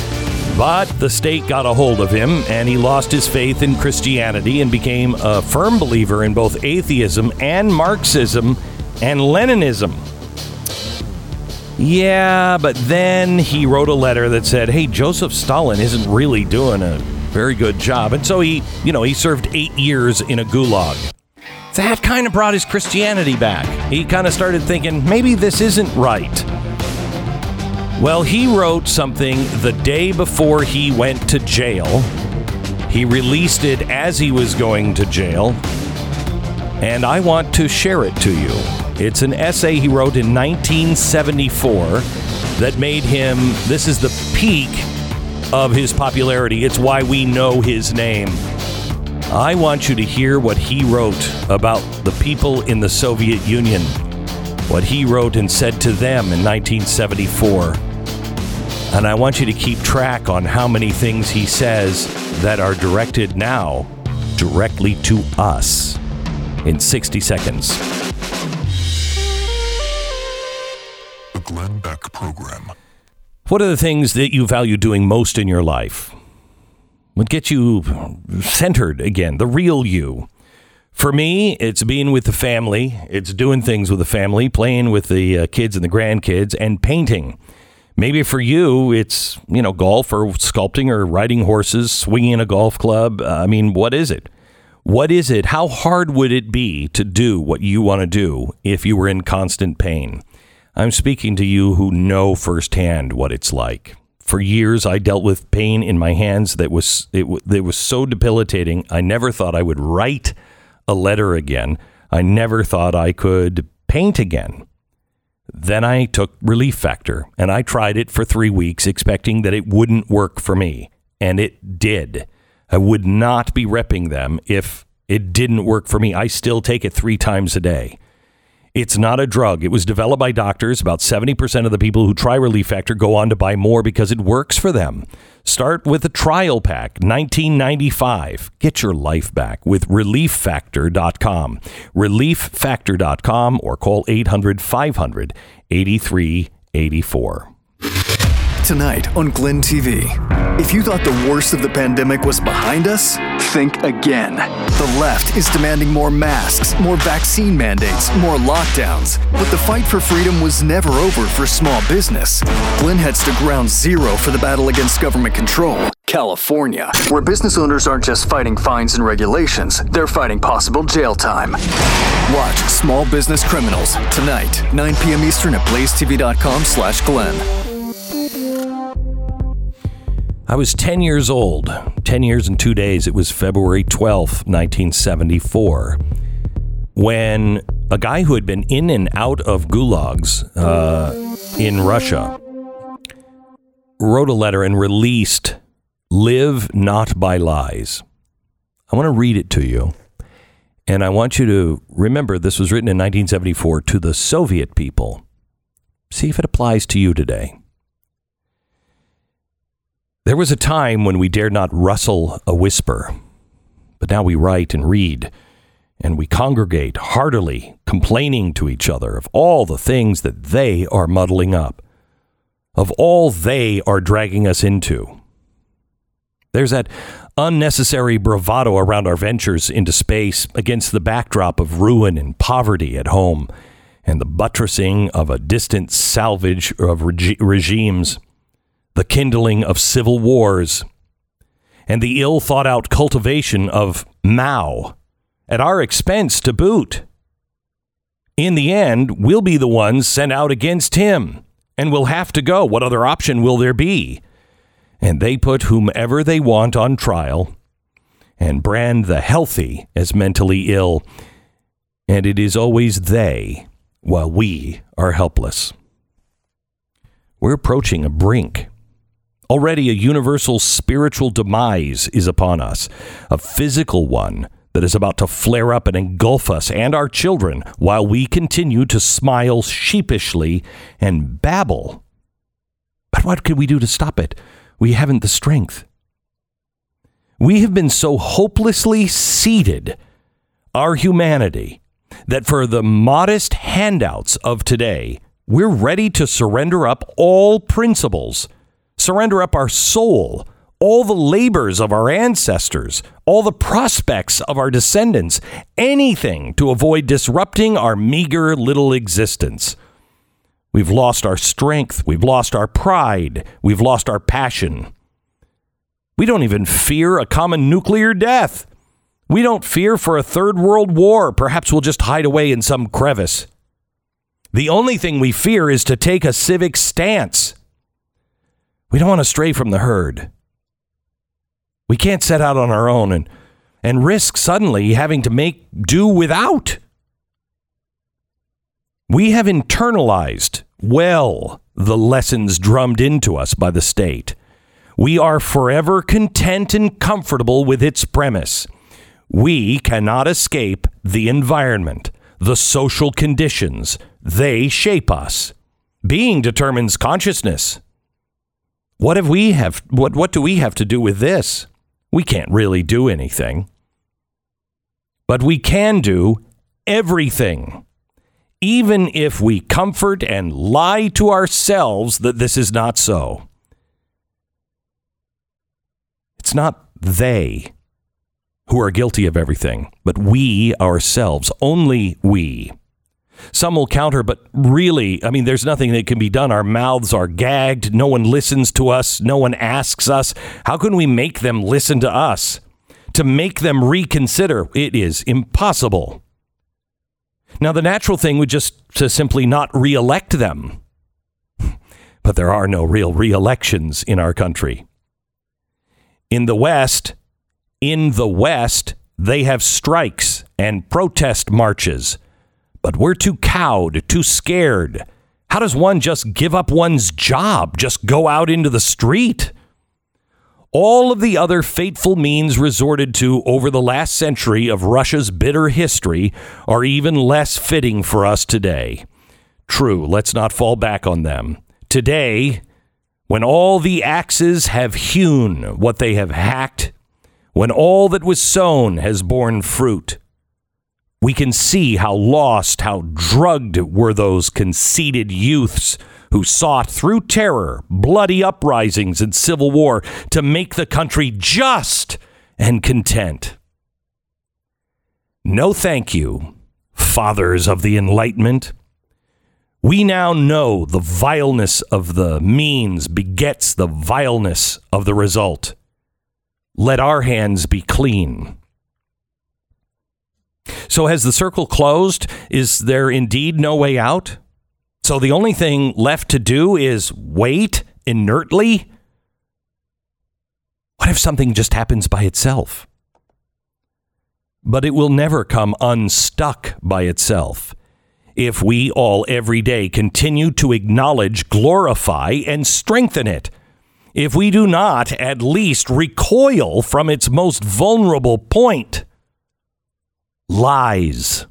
But the state got a hold of him and he lost his faith in Christianity and became a firm believer in both atheism and Marxism and Leninism. Yeah, but then he wrote a letter that said, "Hey, Joseph Stalin isn't really doing a very good job." And so he, you know, he served 8 years in a gulag. That kind of brought his Christianity back. He kind of started thinking, maybe this isn't right. Well, he wrote something the day before he went to jail. He released it as he was going to jail. And I want to share it to you. It's an essay he wrote in 1974 that made him, this is the peak of his popularity. It's why we know his name. I want you to hear what he wrote about the people in the Soviet Union, what he wrote and said to them in 1974. And I want you to keep track on how many things he says that are directed now directly to us in 60 seconds. The Glenn Beck Program. What are the things that you value doing most in your life? What gets you centered again, the real you? For me, it's being with the family, it's doing things with the family, playing with the uh, kids and the grandkids, and painting. Maybe for you, it's, you know, golf or sculpting or riding horses, swinging a golf club. Uh, I mean, what is it? What is it? How hard would it be to do what you want to do if you were in constant pain? I'm speaking to you who know firsthand what it's like. For years, I dealt with pain in my hands that was it, that was so debilitating. I never thought I would write a letter again. I never thought I could paint again. Then I took Relief Factor and I tried it for three weeks, expecting that it wouldn't work for me. And it did. I would not be repping them if it didn't work for me. I still take it three times a day. It's not a drug. It was developed by doctors. About 70% of the people who try Relief Factor go on to buy more because it works for them. Start with a trial pack, 1995. Get your life back with relieffactor.com. Relieffactor.com or call 800 500 8384. Tonight on Glenn TV. If you thought the worst of the pandemic was behind us, think again. The left is demanding more masks, more vaccine mandates, more lockdowns. But the fight for freedom was never over for small business. Glenn heads to ground zero for the battle against government control. California, where business owners aren't just fighting fines and regulations, they're fighting possible jail time. Watch Small Business Criminals tonight, 9 p.m. Eastern at blazetv.com slash Glenn. I was 10 years old, 10 years and two days. It was February 12th, 1974, when a guy who had been in and out of gulags uh, in Russia wrote a letter and released Live Not by Lies. I want to read it to you. And I want you to remember this was written in 1974 to the Soviet people. See if it applies to you today. There was a time when we dared not rustle a whisper, but now we write and read, and we congregate heartily, complaining to each other of all the things that they are muddling up, of all they are dragging us into. There's that unnecessary bravado around our ventures into space against the backdrop of ruin and poverty at home, and the buttressing of a distant salvage of regi- regimes the kindling of civil wars, and the ill thought out cultivation of Mao at our expense to boot. In the end, we'll be the ones sent out against him, and we'll have to go. What other option will there be? And they put whomever they want on trial and brand the healthy as mentally ill, and it is always they while we are helpless. We're approaching a brink Already a universal spiritual demise is upon us, a physical one that is about to flare up and engulf us and our children while we continue to smile sheepishly and babble. But what could we do to stop it? We haven't the strength. We have been so hopelessly seated, our humanity, that for the modest handouts of today, we're ready to surrender up all principles surrender up our soul, all the labors of our ancestors, all the prospects of our descendants, anything to avoid disrupting our meager little existence. We've lost our strength. We've lost our pride. We've lost our passion. We don't even fear a common nuclear death. We don't fear for a third world war. Perhaps we'll just hide away in some crevice. The only thing we fear is to take a civic stance. We don't want to stray from the herd. We can't set out on our own and, and risk suddenly having to make do without. We have internalized well the lessons drummed into us by the state. We are forever content and comfortable with its premise. We cannot escape the environment, the social conditions. They shape us. Being determines consciousness. What have we have what what do we have to do with this? We can't really do anything. But we can do everything. Even if we comfort and lie to ourselves that this is not so. It's not they who are guilty of everything, but we ourselves, only we. Some will counter, but really, I mean, there's nothing that can be done. Our mouths are gagged. No one listens to us. No one asks us. How can we make them listen to us? To make them reconsider, it is impossible. Now, the natural thing would just to simply not reelect them. but there are no real re elections in our country. In the West, in the West, they have strikes and protest marches, but we're too cowed, too scared. How does one just give up one's job, just go out into the street? All of the other fateful means resorted to over the last century of Russia's bitter history are even less fitting for us today. True, let's not fall back on them. Today, when all the axes have hewn what they have hacked, when all that was sown has borne fruit, we can see how lost, how drugged were those conceited youths who sought through terror, bloody uprisings, and civil war to make the country just and content. No thank you, fathers of the Enlightenment. We now know the vileness of the means begets the vileness of the result. Let our hands be clean. So, has the circle closed? Is there indeed no way out? So, the only thing left to do is wait inertly? What if something just happens by itself? But it will never come unstuck by itself if we all every day continue to acknowledge, glorify, and strengthen it. If we do not at least recoil from its most vulnerable point lies.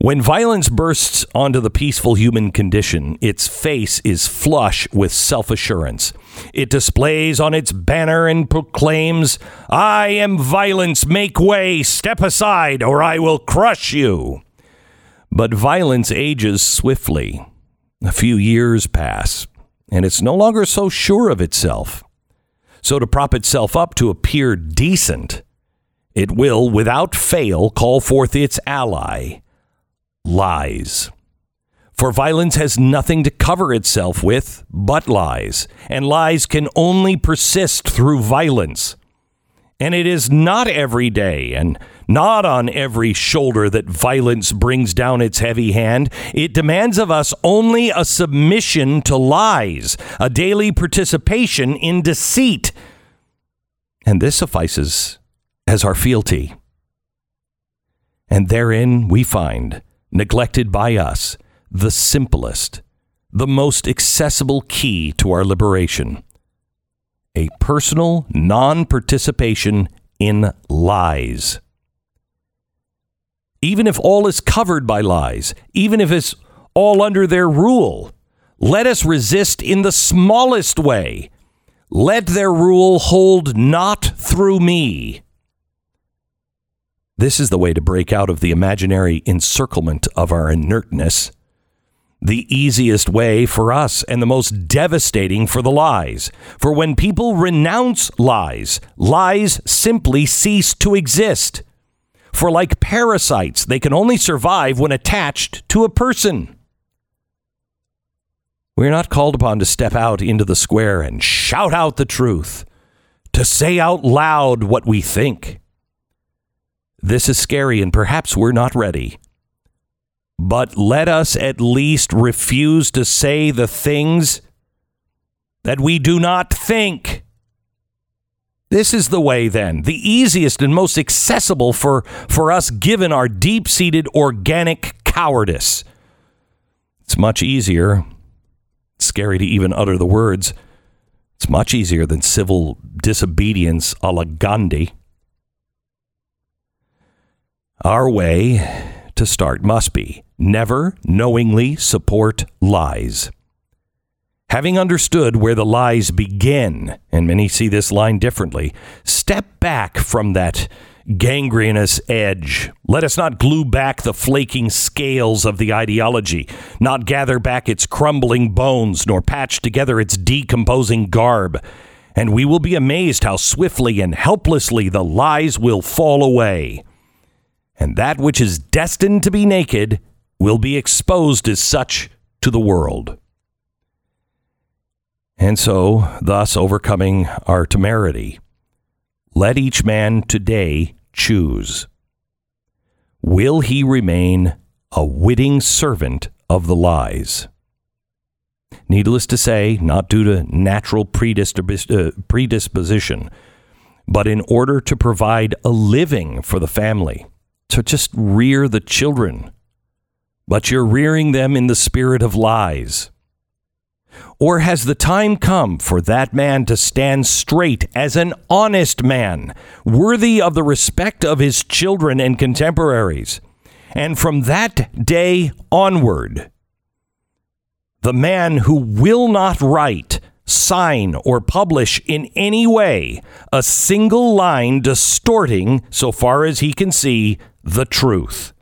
When violence bursts onto the peaceful human condition, its face is flush with self assurance. It displays on its banner and proclaims, I am violence, make way, step aside, or I will crush you. But violence ages swiftly. A few years pass, and it's no longer so sure of itself. So, to prop itself up to appear decent, it will, without fail, call forth its ally lies. For violence has nothing to cover itself with but lies, and lies can only persist through violence. And it is not every day and not on every shoulder that violence brings down its heavy hand. It demands of us only a submission to lies, a daily participation in deceit. And this suffices as our fealty. And therein we find neglected by us, the simplest, the most accessible key to our liberation a personal non participation in lies. Even if all is covered by lies, even if it's all under their rule, let us resist in the smallest way. Let their rule hold not through me. This is the way to break out of the imaginary encirclement of our inertness. The easiest way for us and the most devastating for the lies. For when people renounce lies, lies simply cease to exist. For like parasites, they can only survive when attached to a person. We're not called upon to step out into the square and shout out the truth, to say out loud what we think. This is scary, and perhaps we're not ready. But let us at least refuse to say the things that we do not think. This is the way, then, the easiest and most accessible for, for us given our deep seated organic cowardice. It's much easier, it's scary to even utter the words. It's much easier than civil disobedience a la Gandhi. Our way to start must be never knowingly support lies. Having understood where the lies begin, and many see this line differently, step back from that gangrenous edge. Let us not glue back the flaking scales of the ideology, not gather back its crumbling bones, nor patch together its decomposing garb. And we will be amazed how swiftly and helplessly the lies will fall away and that which is destined to be naked will be exposed as such to the world. And so, thus overcoming our temerity, let each man today choose. Will he remain a witting servant of the lies? Needless to say, not due to natural uh, predisposition, but in order to provide a living for the family, to just rear the children. But you're rearing them in the spirit of lies. Or has the time come for that man to stand straight as an honest man, worthy of the respect of his children and contemporaries? And from that day onward, the man who will not write, sign, or publish in any way a single line distorting, so far as he can see, the truth.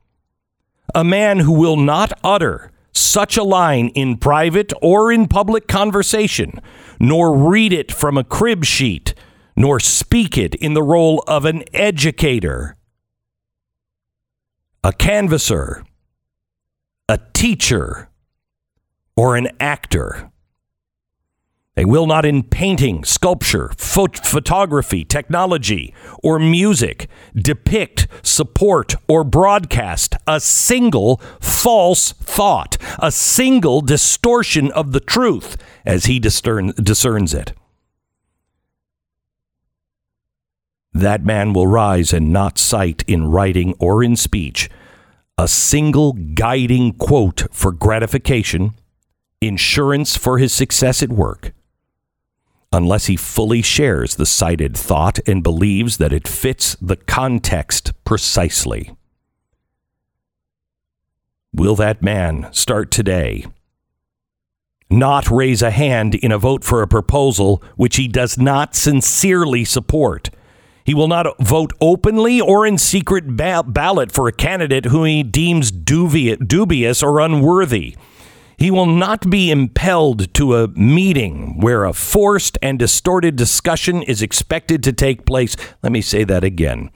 A man who will not utter such a line in private or in public conversation, nor read it from a crib sheet, nor speak it in the role of an educator, a canvasser, a teacher, or an actor. They will not in painting, sculpture, photography, technology, or music depict, support, or broadcast a single false thought, a single distortion of the truth as he discern, discerns it. That man will rise and not cite in writing or in speech a single guiding quote for gratification, insurance for his success at work unless he fully shares the cited thought and believes that it fits the context precisely. Will that man start today? Not raise a hand in a vote for a proposal which he does not sincerely support. He will not vote openly or in secret ba- ballot for a candidate whom he deems dubious or unworthy. He will not be impelled to a meeting where a forced and distorted discussion is expected to take place. Let me say that again.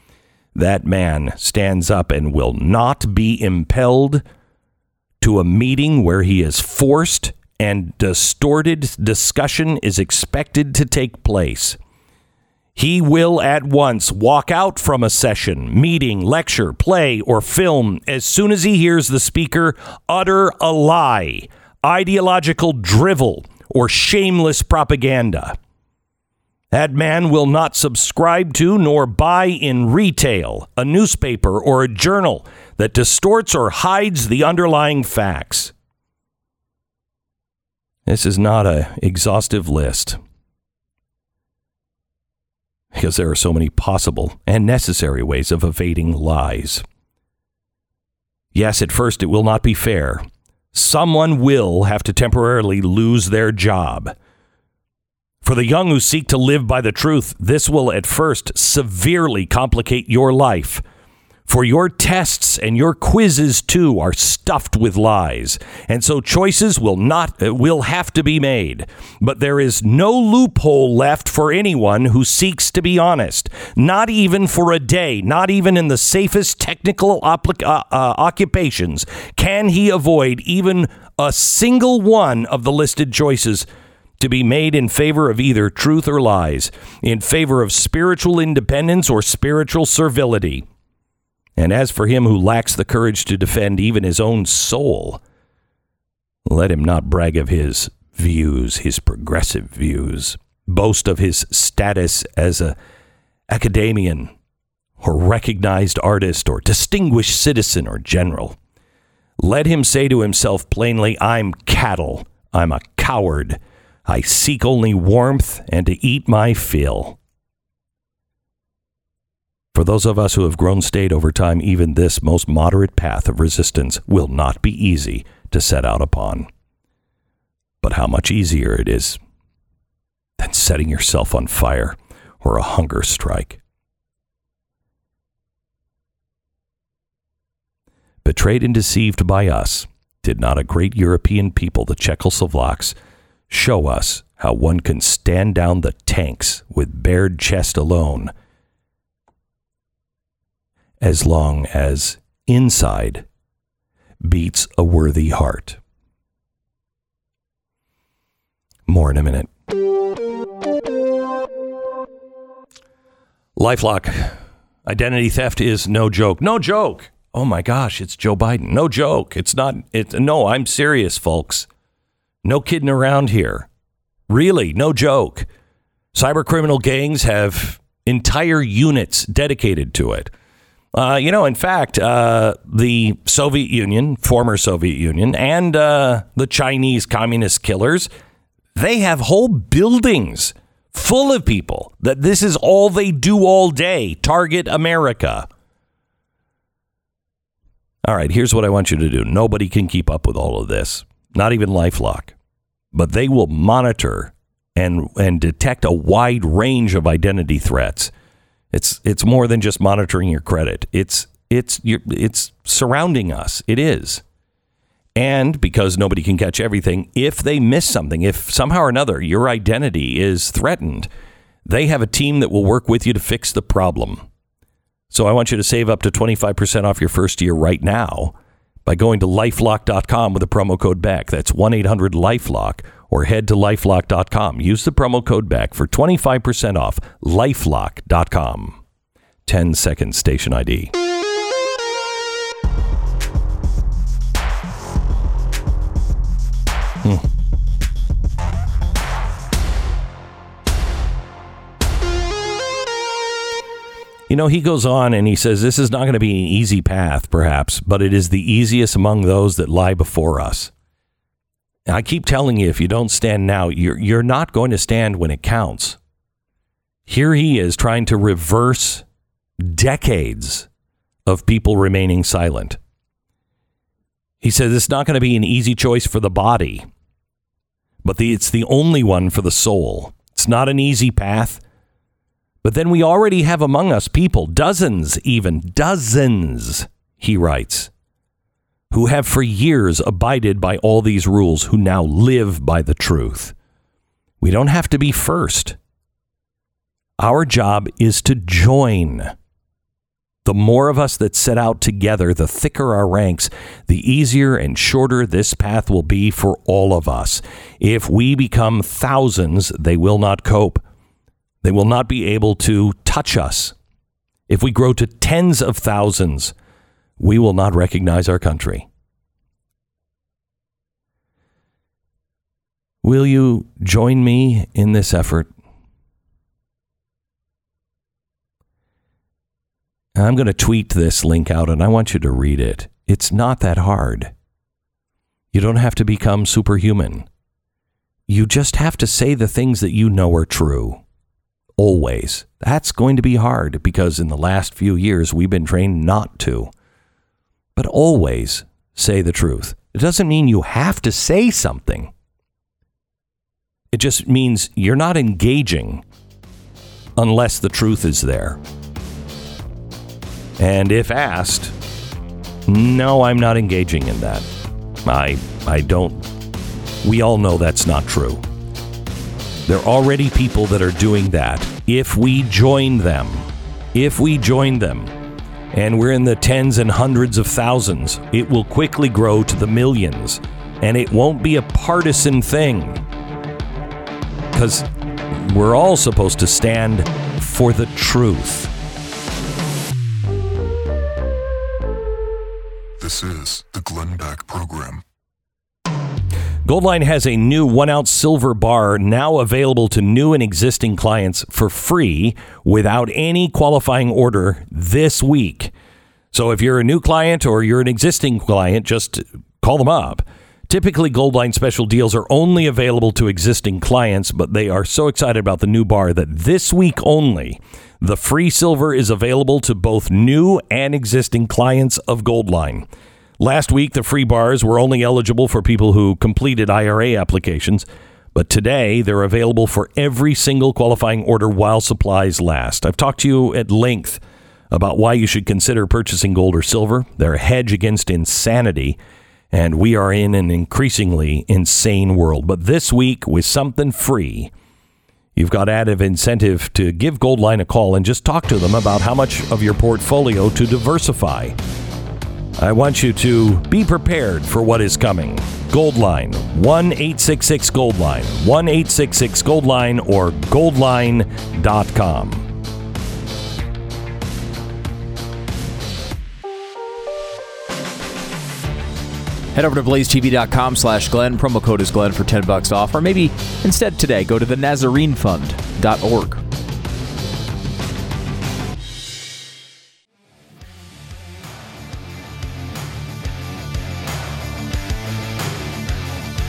That man stands up and will not be impelled to a meeting where he is forced and distorted discussion is expected to take place. He will at once walk out from a session, meeting, lecture, play, or film as soon as he hears the speaker utter a lie, ideological drivel, or shameless propaganda. That man will not subscribe to nor buy in retail a newspaper or a journal that distorts or hides the underlying facts. This is not an exhaustive list because there are so many possible and necessary ways of evading lies. Yes, at first it will not be fair. Someone will have to temporarily lose their job. For the young who seek to live by the truth, this will at first severely complicate your life for your tests and your quizzes too are stuffed with lies. And so choices will not uh, will have to be made. But there is no loophole left for anyone who seeks to be honest. Not even for a day, not even in the safest technical uh, uh, occupations can he avoid even a single one of the listed choices to be made in favor of either truth or lies, in favor of spiritual independence or spiritual servility. And as for him who lacks the courage to defend even his own soul, let him not brag of his views, his progressive views, boast of his status as a academician or recognized artist or distinguished citizen or general. Let him say to himself plainly, I'm cattle, I'm a coward, I seek only warmth and to eat my fill. For those of us who have grown staid over time, even this most moderate path of resistance will not be easy to set out upon. But how much easier it is than setting yourself on fire or a hunger strike. Betrayed and deceived by us, did not a great European people, the Czechoslovaks, show us how one can stand down the tanks with bared chest alone as long as inside beats a worthy heart. More in a minute. Lifelock. Identity theft is no joke. No joke. Oh my gosh, it's Joe Biden. No joke. It's not it no, I'm serious, folks. No kidding around here. Really, no joke. Cyber criminal gangs have entire units dedicated to it. Uh, you know, in fact, uh, the Soviet Union, former Soviet Union, and uh, the Chinese communist killers, they have whole buildings full of people that this is all they do all day target America. All right, here's what I want you to do. Nobody can keep up with all of this, not even Lifelock, but they will monitor and and detect a wide range of identity threats. It's it's more than just monitoring your credit. It's it's it's surrounding us. It is. And because nobody can catch everything, if they miss something, if somehow or another your identity is threatened, they have a team that will work with you to fix the problem. So I want you to save up to 25% off your first year right now by going to lifelock.com with the promo code back. That's 1 800 Lifelock or head to lifelock.com. Use the promo code BACK for 25% off. Lifelock.com. 10 second station ID. Hmm. You know, he goes on and he says, This is not going to be an easy path, perhaps, but it is the easiest among those that lie before us. I keep telling you, if you don't stand now, you're, you're not going to stand when it counts. Here he is trying to reverse decades of people remaining silent. He says it's not going to be an easy choice for the body, but the, it's the only one for the soul. It's not an easy path. But then we already have among us people, dozens, even dozens, he writes, who have for years abided by all these rules, who now live by the truth. We don't have to be first. Our job is to join. The more of us that set out together, the thicker our ranks, the easier and shorter this path will be for all of us. If we become thousands, they will not cope. They will not be able to touch us. If we grow to tens of thousands, we will not recognize our country. Will you join me in this effort? I'm going to tweet this link out and I want you to read it. It's not that hard. You don't have to become superhuman. You just have to say the things that you know are true. Always. That's going to be hard because in the last few years we've been trained not to. But always say the truth. It doesn't mean you have to say something. It just means you're not engaging unless the truth is there. And if asked, no, I'm not engaging in that. I I don't we all know that's not true. There are already people that are doing that. If we join them, if we join them, and we're in the tens and hundreds of thousands, it will quickly grow to the millions. And it won't be a partisan thing. Because we're all supposed to stand for the truth. This is the Glenn Beck Program. Goldline has a new one ounce silver bar now available to new and existing clients for free without any qualifying order this week. So if you're a new client or you're an existing client, just call them up. Typically, Goldline special deals are only available to existing clients, but they are so excited about the new bar that this week only, the free silver is available to both new and existing clients of Goldline. Last week, the free bars were only eligible for people who completed IRA applications, but today they're available for every single qualifying order while supplies last. I've talked to you at length about why you should consider purchasing gold or silver. They're a hedge against insanity, and we are in an increasingly insane world. But this week, with something free, you've got added incentive to give Goldline a call and just talk to them about how much of your portfolio to diversify. I want you to be prepared for what is coming. Goldline, 1 866 Goldline, 1 866 Goldline, or goldline.com. Head over to blazetv.com slash Glenn. Promo code is Glenn for 10 bucks off. Or maybe instead today, go to the NazareneFund.org.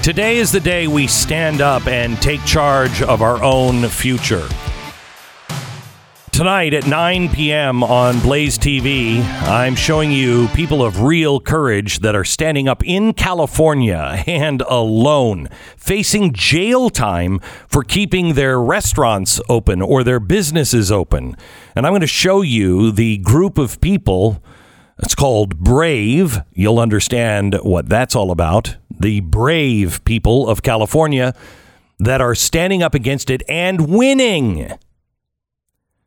Today is the day we stand up and take charge of our own future. Tonight at 9 p.m. on Blaze TV, I'm showing you people of real courage that are standing up in California and alone, facing jail time for keeping their restaurants open or their businesses open. And I'm going to show you the group of people. It's called Brave. You'll understand what that's all about. The brave people of California that are standing up against it and winning.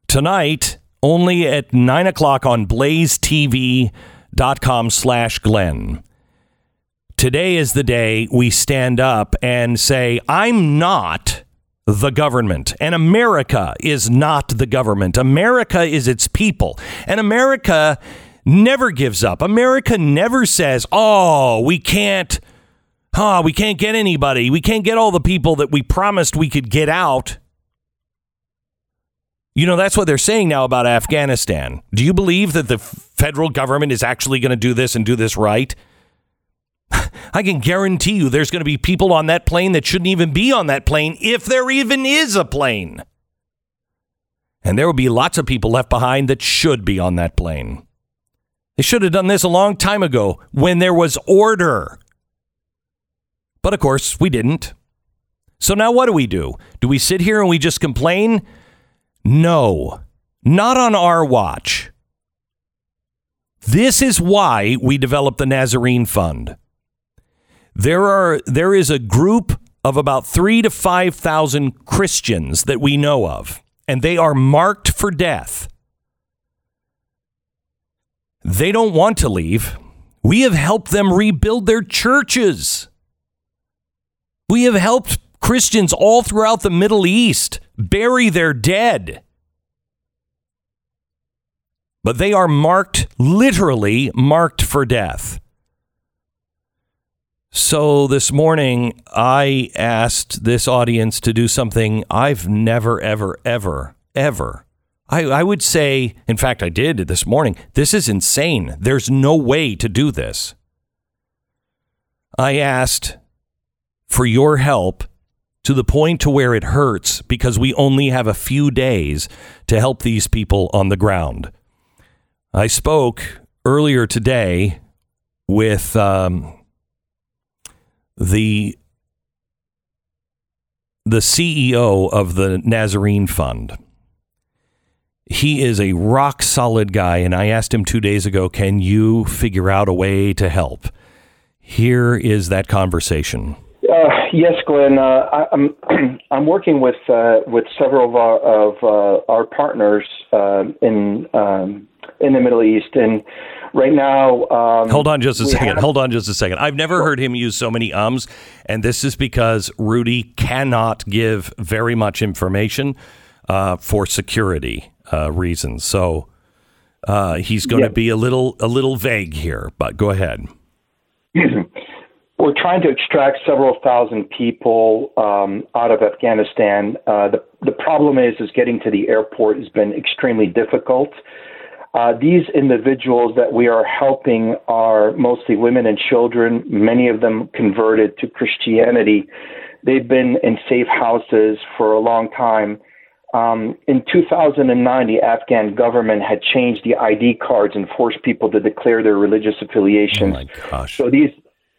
Tonight only at 9 o'clock on blazetv.com slash glenn. Today is the day we stand up and say i'm not the government. And america is not the government. America is its people. And america never gives up. America never says oh we can't oh, we can't get anybody we can't get all the people that we promised we could get out you know, that's what they're saying now about Afghanistan. Do you believe that the federal government is actually going to do this and do this right? I can guarantee you there's going to be people on that plane that shouldn't even be on that plane if there even is a plane. And there will be lots of people left behind that should be on that plane. They should have done this a long time ago when there was order. But of course, we didn't. So now what do we do? Do we sit here and we just complain? No, not on our watch. This is why we developed the Nazarene Fund. There are there is a group of about 3 to 5,000 Christians that we know of and they are marked for death. They don't want to leave. We have helped them rebuild their churches. We have helped Christians all throughout the Middle East bury their dead. But they are marked, literally marked for death. So this morning, I asked this audience to do something I've never, ever, ever, ever. I, I would say, in fact, I did this morning. This is insane. There's no way to do this. I asked for your help to the point to where it hurts because we only have a few days to help these people on the ground. I spoke earlier today with um, the the CEO of the Nazarene Fund. He is a rock solid guy, and I asked him two days ago, "Can you figure out a way to help?" Here is that conversation. Uh, yes, Glenn. Uh, I, am I'm, I'm working with uh, with several of our of uh, our partners uh, in um, in the Middle East, and right now. Um, Hold on just a second. Have- Hold on just a second. I've never heard him use so many ums, and this is because Rudy cannot give very much information uh, for security reasons. So he's going to be a little a little vague here. But go ahead. We're trying to extract several thousand people um, out of Afghanistan. Uh, the the problem is is getting to the airport has been extremely difficult. Uh, these individuals that we are helping are mostly women and children. Many of them converted to Christianity. They've been in safe houses for a long time. Um, in 2009, the Afghan government had changed the ID cards and forced people to declare their religious affiliations. Oh my gosh! So these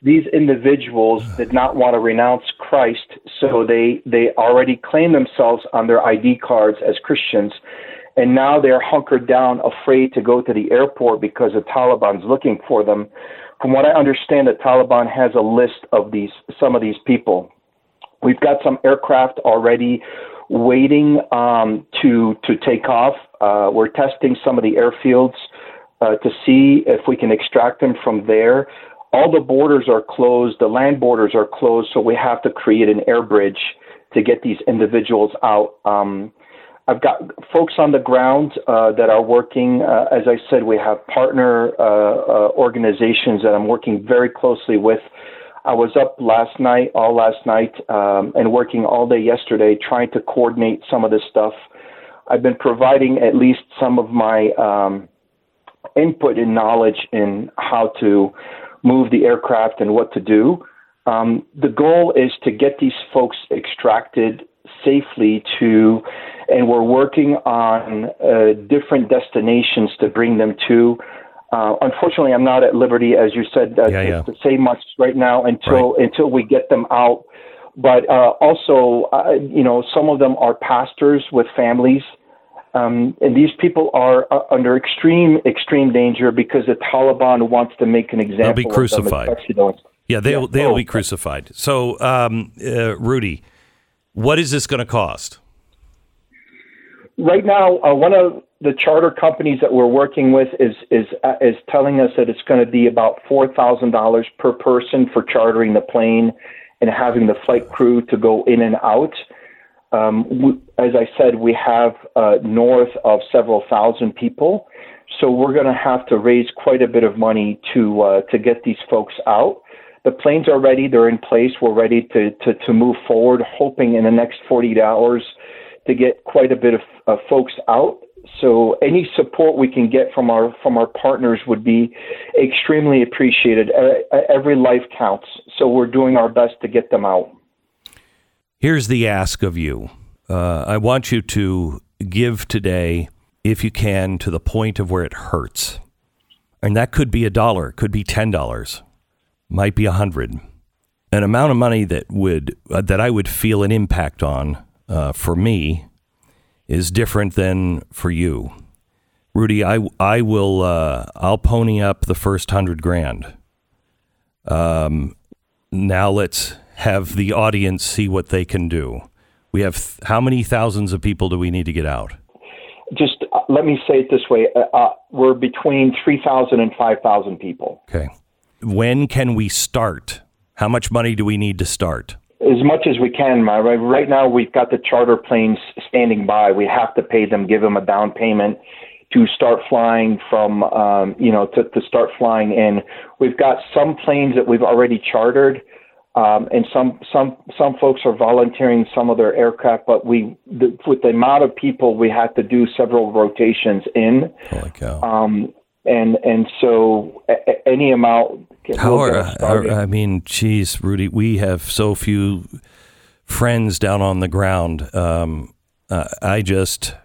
these individuals did not want to renounce Christ, so they they already claim themselves on their ID cards as Christians, and now they're hunkered down, afraid to go to the airport because the Taliban's looking for them. From what I understand, the Taliban has a list of these some of these people. We've got some aircraft already waiting um, to to take off. Uh, we're testing some of the airfields uh, to see if we can extract them from there all the borders are closed, the land borders are closed, so we have to create an air bridge to get these individuals out. Um, I've got folks on the ground uh, that are working. Uh, as I said, we have partner uh, uh, organizations that I'm working very closely with. I was up last night, all last night, um, and working all day yesterday trying to coordinate some of this stuff. I've been providing at least some of my um, input and knowledge in how to move the aircraft and what to do. Um, the goal is to get these folks extracted safely to, and we're working on uh, different destinations to bring them to. Uh, unfortunately, I'm not at liberty, as you said, uh, Yeah, to, yeah. to say much right now until until we get them out. But uh, also, uh, you know, some of them are pastors with families. Um, and these people are uh, under extreme, extreme danger because the Taliban wants to make an example. be of them, crucified. Yeah, they'll Yeah. they'll Oh. be crucified. So, um, uh, Rudy, what is this going to cost? right now, uh, one of the charter companies that we're working with is is uh, is telling us that it's going to be about four thousand dollars per person for chartering the plane and having the flight crew to go in and out. Um, we, as I said, we have uh, north of several thousand people, so we're going to have to raise quite a bit of money to uh, to get these folks out. The planes are ready; they're in place. We're ready to to, to move forward, hoping in the next 48 hours to get quite a bit of uh, folks out. So any support we can get from our from our partners would be extremely appreciated. Every life counts, so we're doing our best to get them out. Here's the ask of you. Uh, I want you to give today, if you can, to the point of where it hurts, and that could be a dollar, could be ten dollars, might be a hundred. An amount of money that would uh, that I would feel an impact on uh, for me is different than for you, Rudy. I I will uh, I'll pony up the first hundred grand. Um, now let's have the audience see what they can do. We have th- how many thousands of people do we need to get out? Just uh, let me say it this way: uh, uh, we're between 3,000 and 5,000 people. Okay. When can we start? How much money do we need to start? As much as we can, my right, right now we've got the charter planes standing by. We have to pay them, give them a down payment to start flying from, um, you know, to, to start flying in. We've got some planes that we've already chartered, um, and some some some folks are volunteering some of their aircraft. But we, the, with the amount of people, we had to do several rotations in, Holy cow! um, and and so a, a- any amount. How are, are I mean, geez, Rudy, we have so few friends down on the ground. Um, uh, I just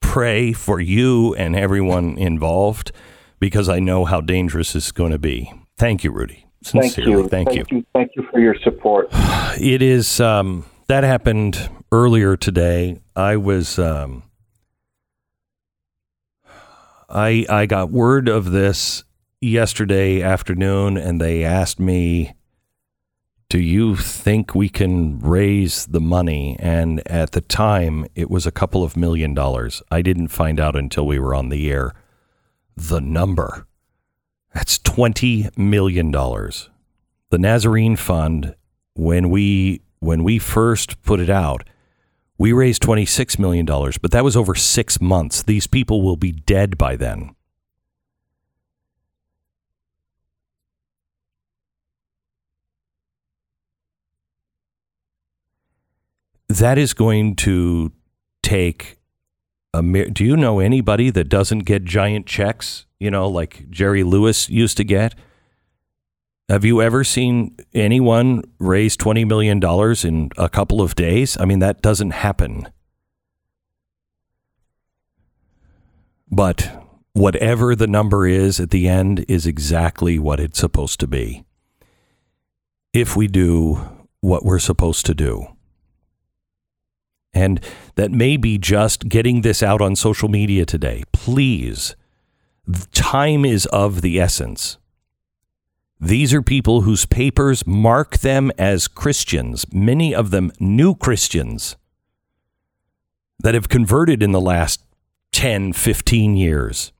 pray for you and everyone involved because I know how dangerous this is going to be. Thank you, Rudy. Thank Sincerely, you. thank you. you. Thank you for your support. It is um, that happened earlier today. I was um, I I got word of this yesterday afternoon, and they asked me, "Do you think we can raise the money?" And at the time, it was a couple of million dollars. I didn't find out until we were on the air the number. That's twenty million dollars the Nazarene Fund, when we when we first put it out, we raised twenty six million dollars, but that was over six months. These people will be dead by then. That is going to take a. mi- Do you know anybody that doesn't get giant checks? You know, like Jerry Lewis used to get. Have you ever seen anyone raise $20 million in a couple of days? I mean, that doesn't happen. But whatever the number is at the end is exactly what it's supposed to be. If we do what we're supposed to do. And that may be just getting this out on social media today. Please, time is of the essence. These are people whose papers mark them as Christians, many of them new Christians that have converted in the last 10, 15 years.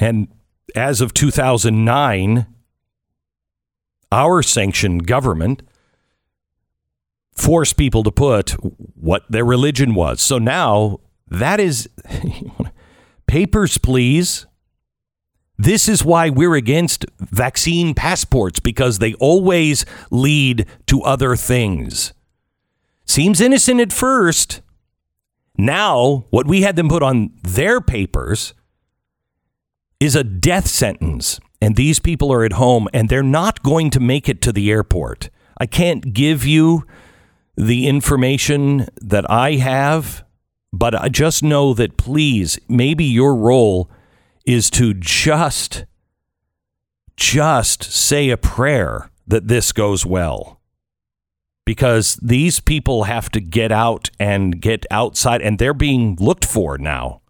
And as of 2009, our sanctioned government force people to put what their religion was. So now that is papers, please. This is why we're against vaccine passports because they always lead to other things. Seems innocent at first. Now, what we had them put on their papers is a death sentence. And these people are at home and they're not going to make it to the airport. I can't give you the information that I have, but I just know that please, maybe your role is to just just say a prayer that this goes well. Because these people have to get out and get outside and they're being looked for now.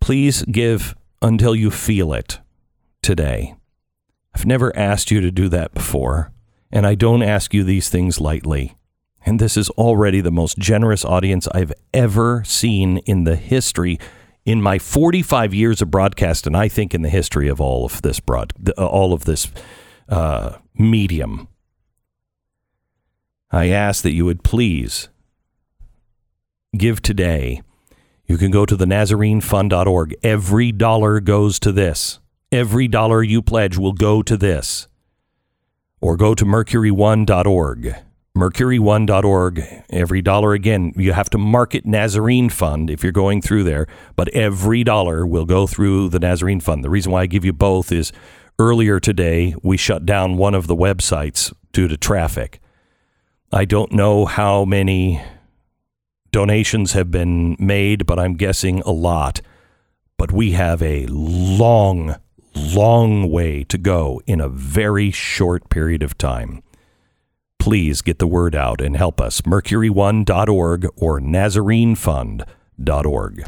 Please give until you feel it today. I've never asked you to do that before, and I don't ask you these things lightly. And this is already the most generous audience I've ever seen in the history in my 45 years of broadcast, and I think in the history of all of this broad, uh, all of this uh, medium. I ask that you would please give today. You can go to the NazareneFund.org. Every dollar goes to this. Every dollar you pledge will go to this. Or go to mercury1.org. Mercury1.org. Every dollar, again, you have to market Nazarene Fund if you're going through there, but every dollar will go through the Nazarene Fund. The reason why I give you both is earlier today we shut down one of the websites due to traffic. I don't know how many donations have been made, but I'm guessing a lot. But we have a long, long way to go in a very short period of time. Please get the word out and help us. Mercury1.org or NazareneFund.org.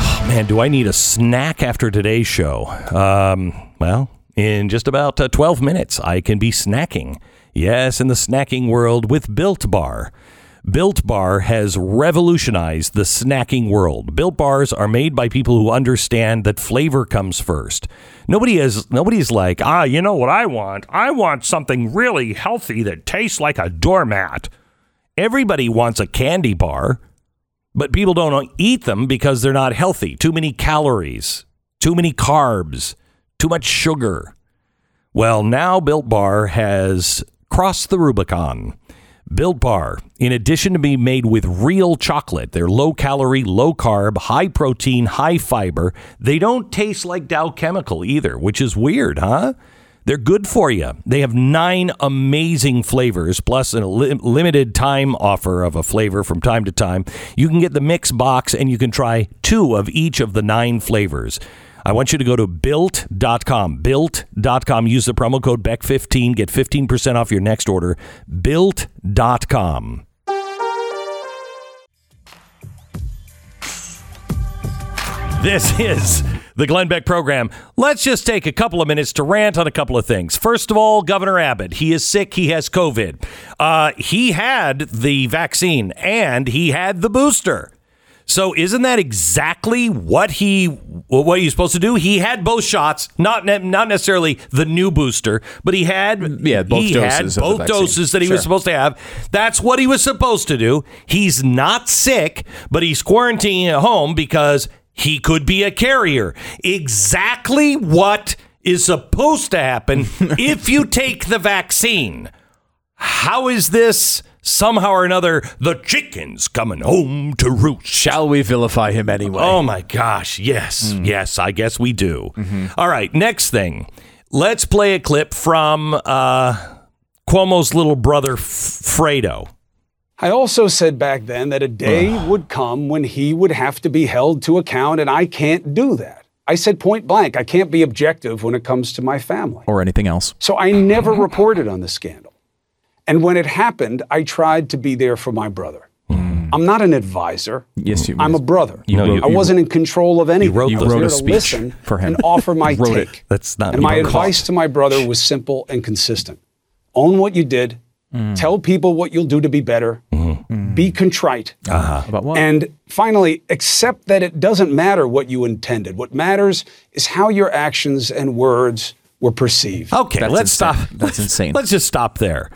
Oh, man, do I need a snack after today's show? Um, well, in just about uh, 12 minutes, I can be snacking. Yes, in the snacking world with Built Bar. Built Bar has revolutionized the snacking world. Built Bars are made by people who understand that flavor comes first. Nobody is nobody's like, "Ah, you know what I want? I want something really healthy that tastes like a doormat." Everybody wants a candy bar, but people don't eat them because they're not healthy. Too many calories, too many carbs, too much sugar. Well, now Built Bar has crossed the Rubicon. Built Bar, in addition to being made with real chocolate, they're low calorie, low carb, high protein, high fiber. They don't taste like Dow Chemical either, which is weird, huh? They're good for you. They have nine amazing flavors, plus a li- limited time offer of a flavor from time to time. You can get the mix box and you can try two of each of the nine flavors. I want you to go to built.com. Built.com. Use the promo code BECK15. Get 15% off your next order. Built.com. This is the Glenn Beck program. Let's just take a couple of minutes to rant on a couple of things. First of all, Governor Abbott, he is sick. He has COVID. Uh, he had the vaccine and he had the booster. So isn't that exactly what he what he's supposed to do? He had both shots, not ne- not necessarily the new booster, but he had Yeah, both he doses had both doses that he was supposed to have. That's what he was supposed to do. He's not sick, but he's quarantining at home because he could be a carrier. Exactly what is supposed to happen if you take the vaccine. How is this somehow or another the chickens coming home to roost? Shall we vilify him anyway? Oh my gosh, yes, yes, I guess we do. All right, next thing. Let's play a clip from uh, Cuomo's little brother, F- Fredo. I also said back then that a day would come when he would have to be held to account, and I can't do that. I said point blank, I can't be objective when it comes to my family. Or anything else. So I never reported on the scandal. And when it happened, I tried to be there for my brother. Hmm. I'm not an advisor. Yes, you. I'm a brother. You wrote- I wasn't in control of anything. wrote I the- was You there wrote a to speech listen for him. and offer my Wrote it. take. That's not And my you wrote. advice to my brother was simple and consistent. Own what you did. Mm. Tell people what you'll do to be better. Mm-hmm. Be contrite. About what? And finally, accept that it doesn't matter what you intended. What matters is how your actions and words were perceived. Okay, That's let's insane. stop. That's insane. Let's just stop there.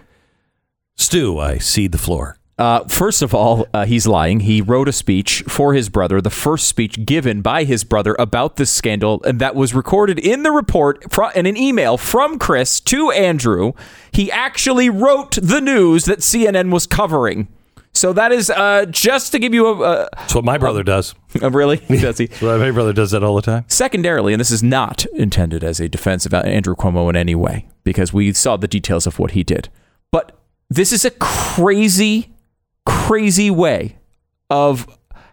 Stu, I cede the floor. Uh, first of all, uh, he's lying. He wrote a speech for his brother, the first speech given by his brother about this scandal, and that was recorded in the report in an email from Chris to Andrew. He actually wrote the news that CNN was covering. So that is uh, just to give you a, a, That's what my brother does. a really does he? My brother does that all the time. Secondarily, and this is not intended as a defense of Andrew Cuomo in any way, because we saw the details of what he did. But this is a crazy, crazy way of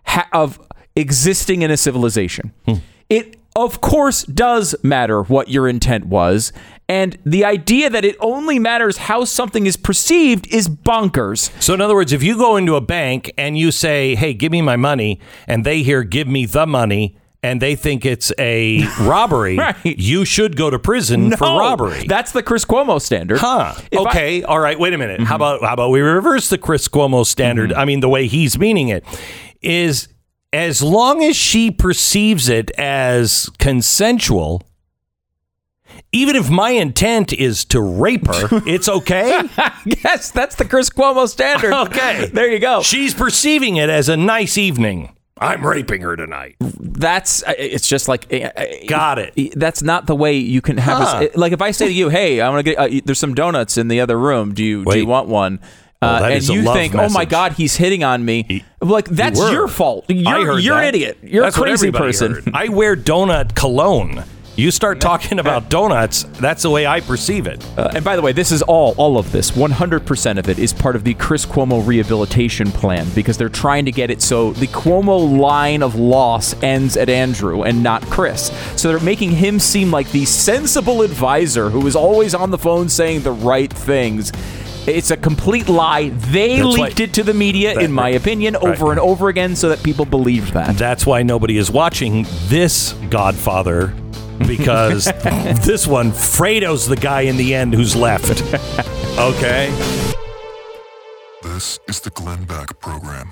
ha- of existing in a civilization. Hmm. It of course does matter what your intent was, and the idea that it only matters how something is perceived is bonkers. So, in other words, if you go into a bank and you say, "Hey, give me my money," and they hear, "Give me the money," and they think it's a robbery, Right. you should go to prison for robbery. That's the Chris Cuomo standard. Huh. If I- Mm-hmm. okay. all right. Wait a minute. How about how about we reverse the Chris Cuomo standard? I mean, the way he's meaning it is as long as she perceives it as consensual. Even if my intent is to rape her, it's okay. yes, that's the Chris Cuomo standard. Okay. There you go. She's perceiving it as a nice evening. I'm raping her tonight. That's uh, it's just like uh, uh, Got it. That's not the way you can have. Huh. A, like if I say to you, "Hey, I want to get uh, there's some donuts in the other room. Do you do you want one?" Uh, and you think, "Oh my. God, he's hitting on me." like that's your fault. You're, you're an idiot. You're That's a crazy person. heard. I wear donut cologne. You start talking about donuts, that's the way I perceive it. Uh, and by the way, this is all, all of this, 100% of it is part of the Chris Cuomo rehabilitation plan because they're trying to get it so the Cuomo line of loss ends at Andrew and not Chris. So they're making him seem like the sensible advisor who is always on the phone saying the right things. It's a complete lie. They That's leaked why- it to the media, That- in my opinion, Right. over and over again so that people believed that. That's why nobody is watching this Godfather because this one, Fredo's the guy in the end who's left. Okay? This is the Glenn Beck Program.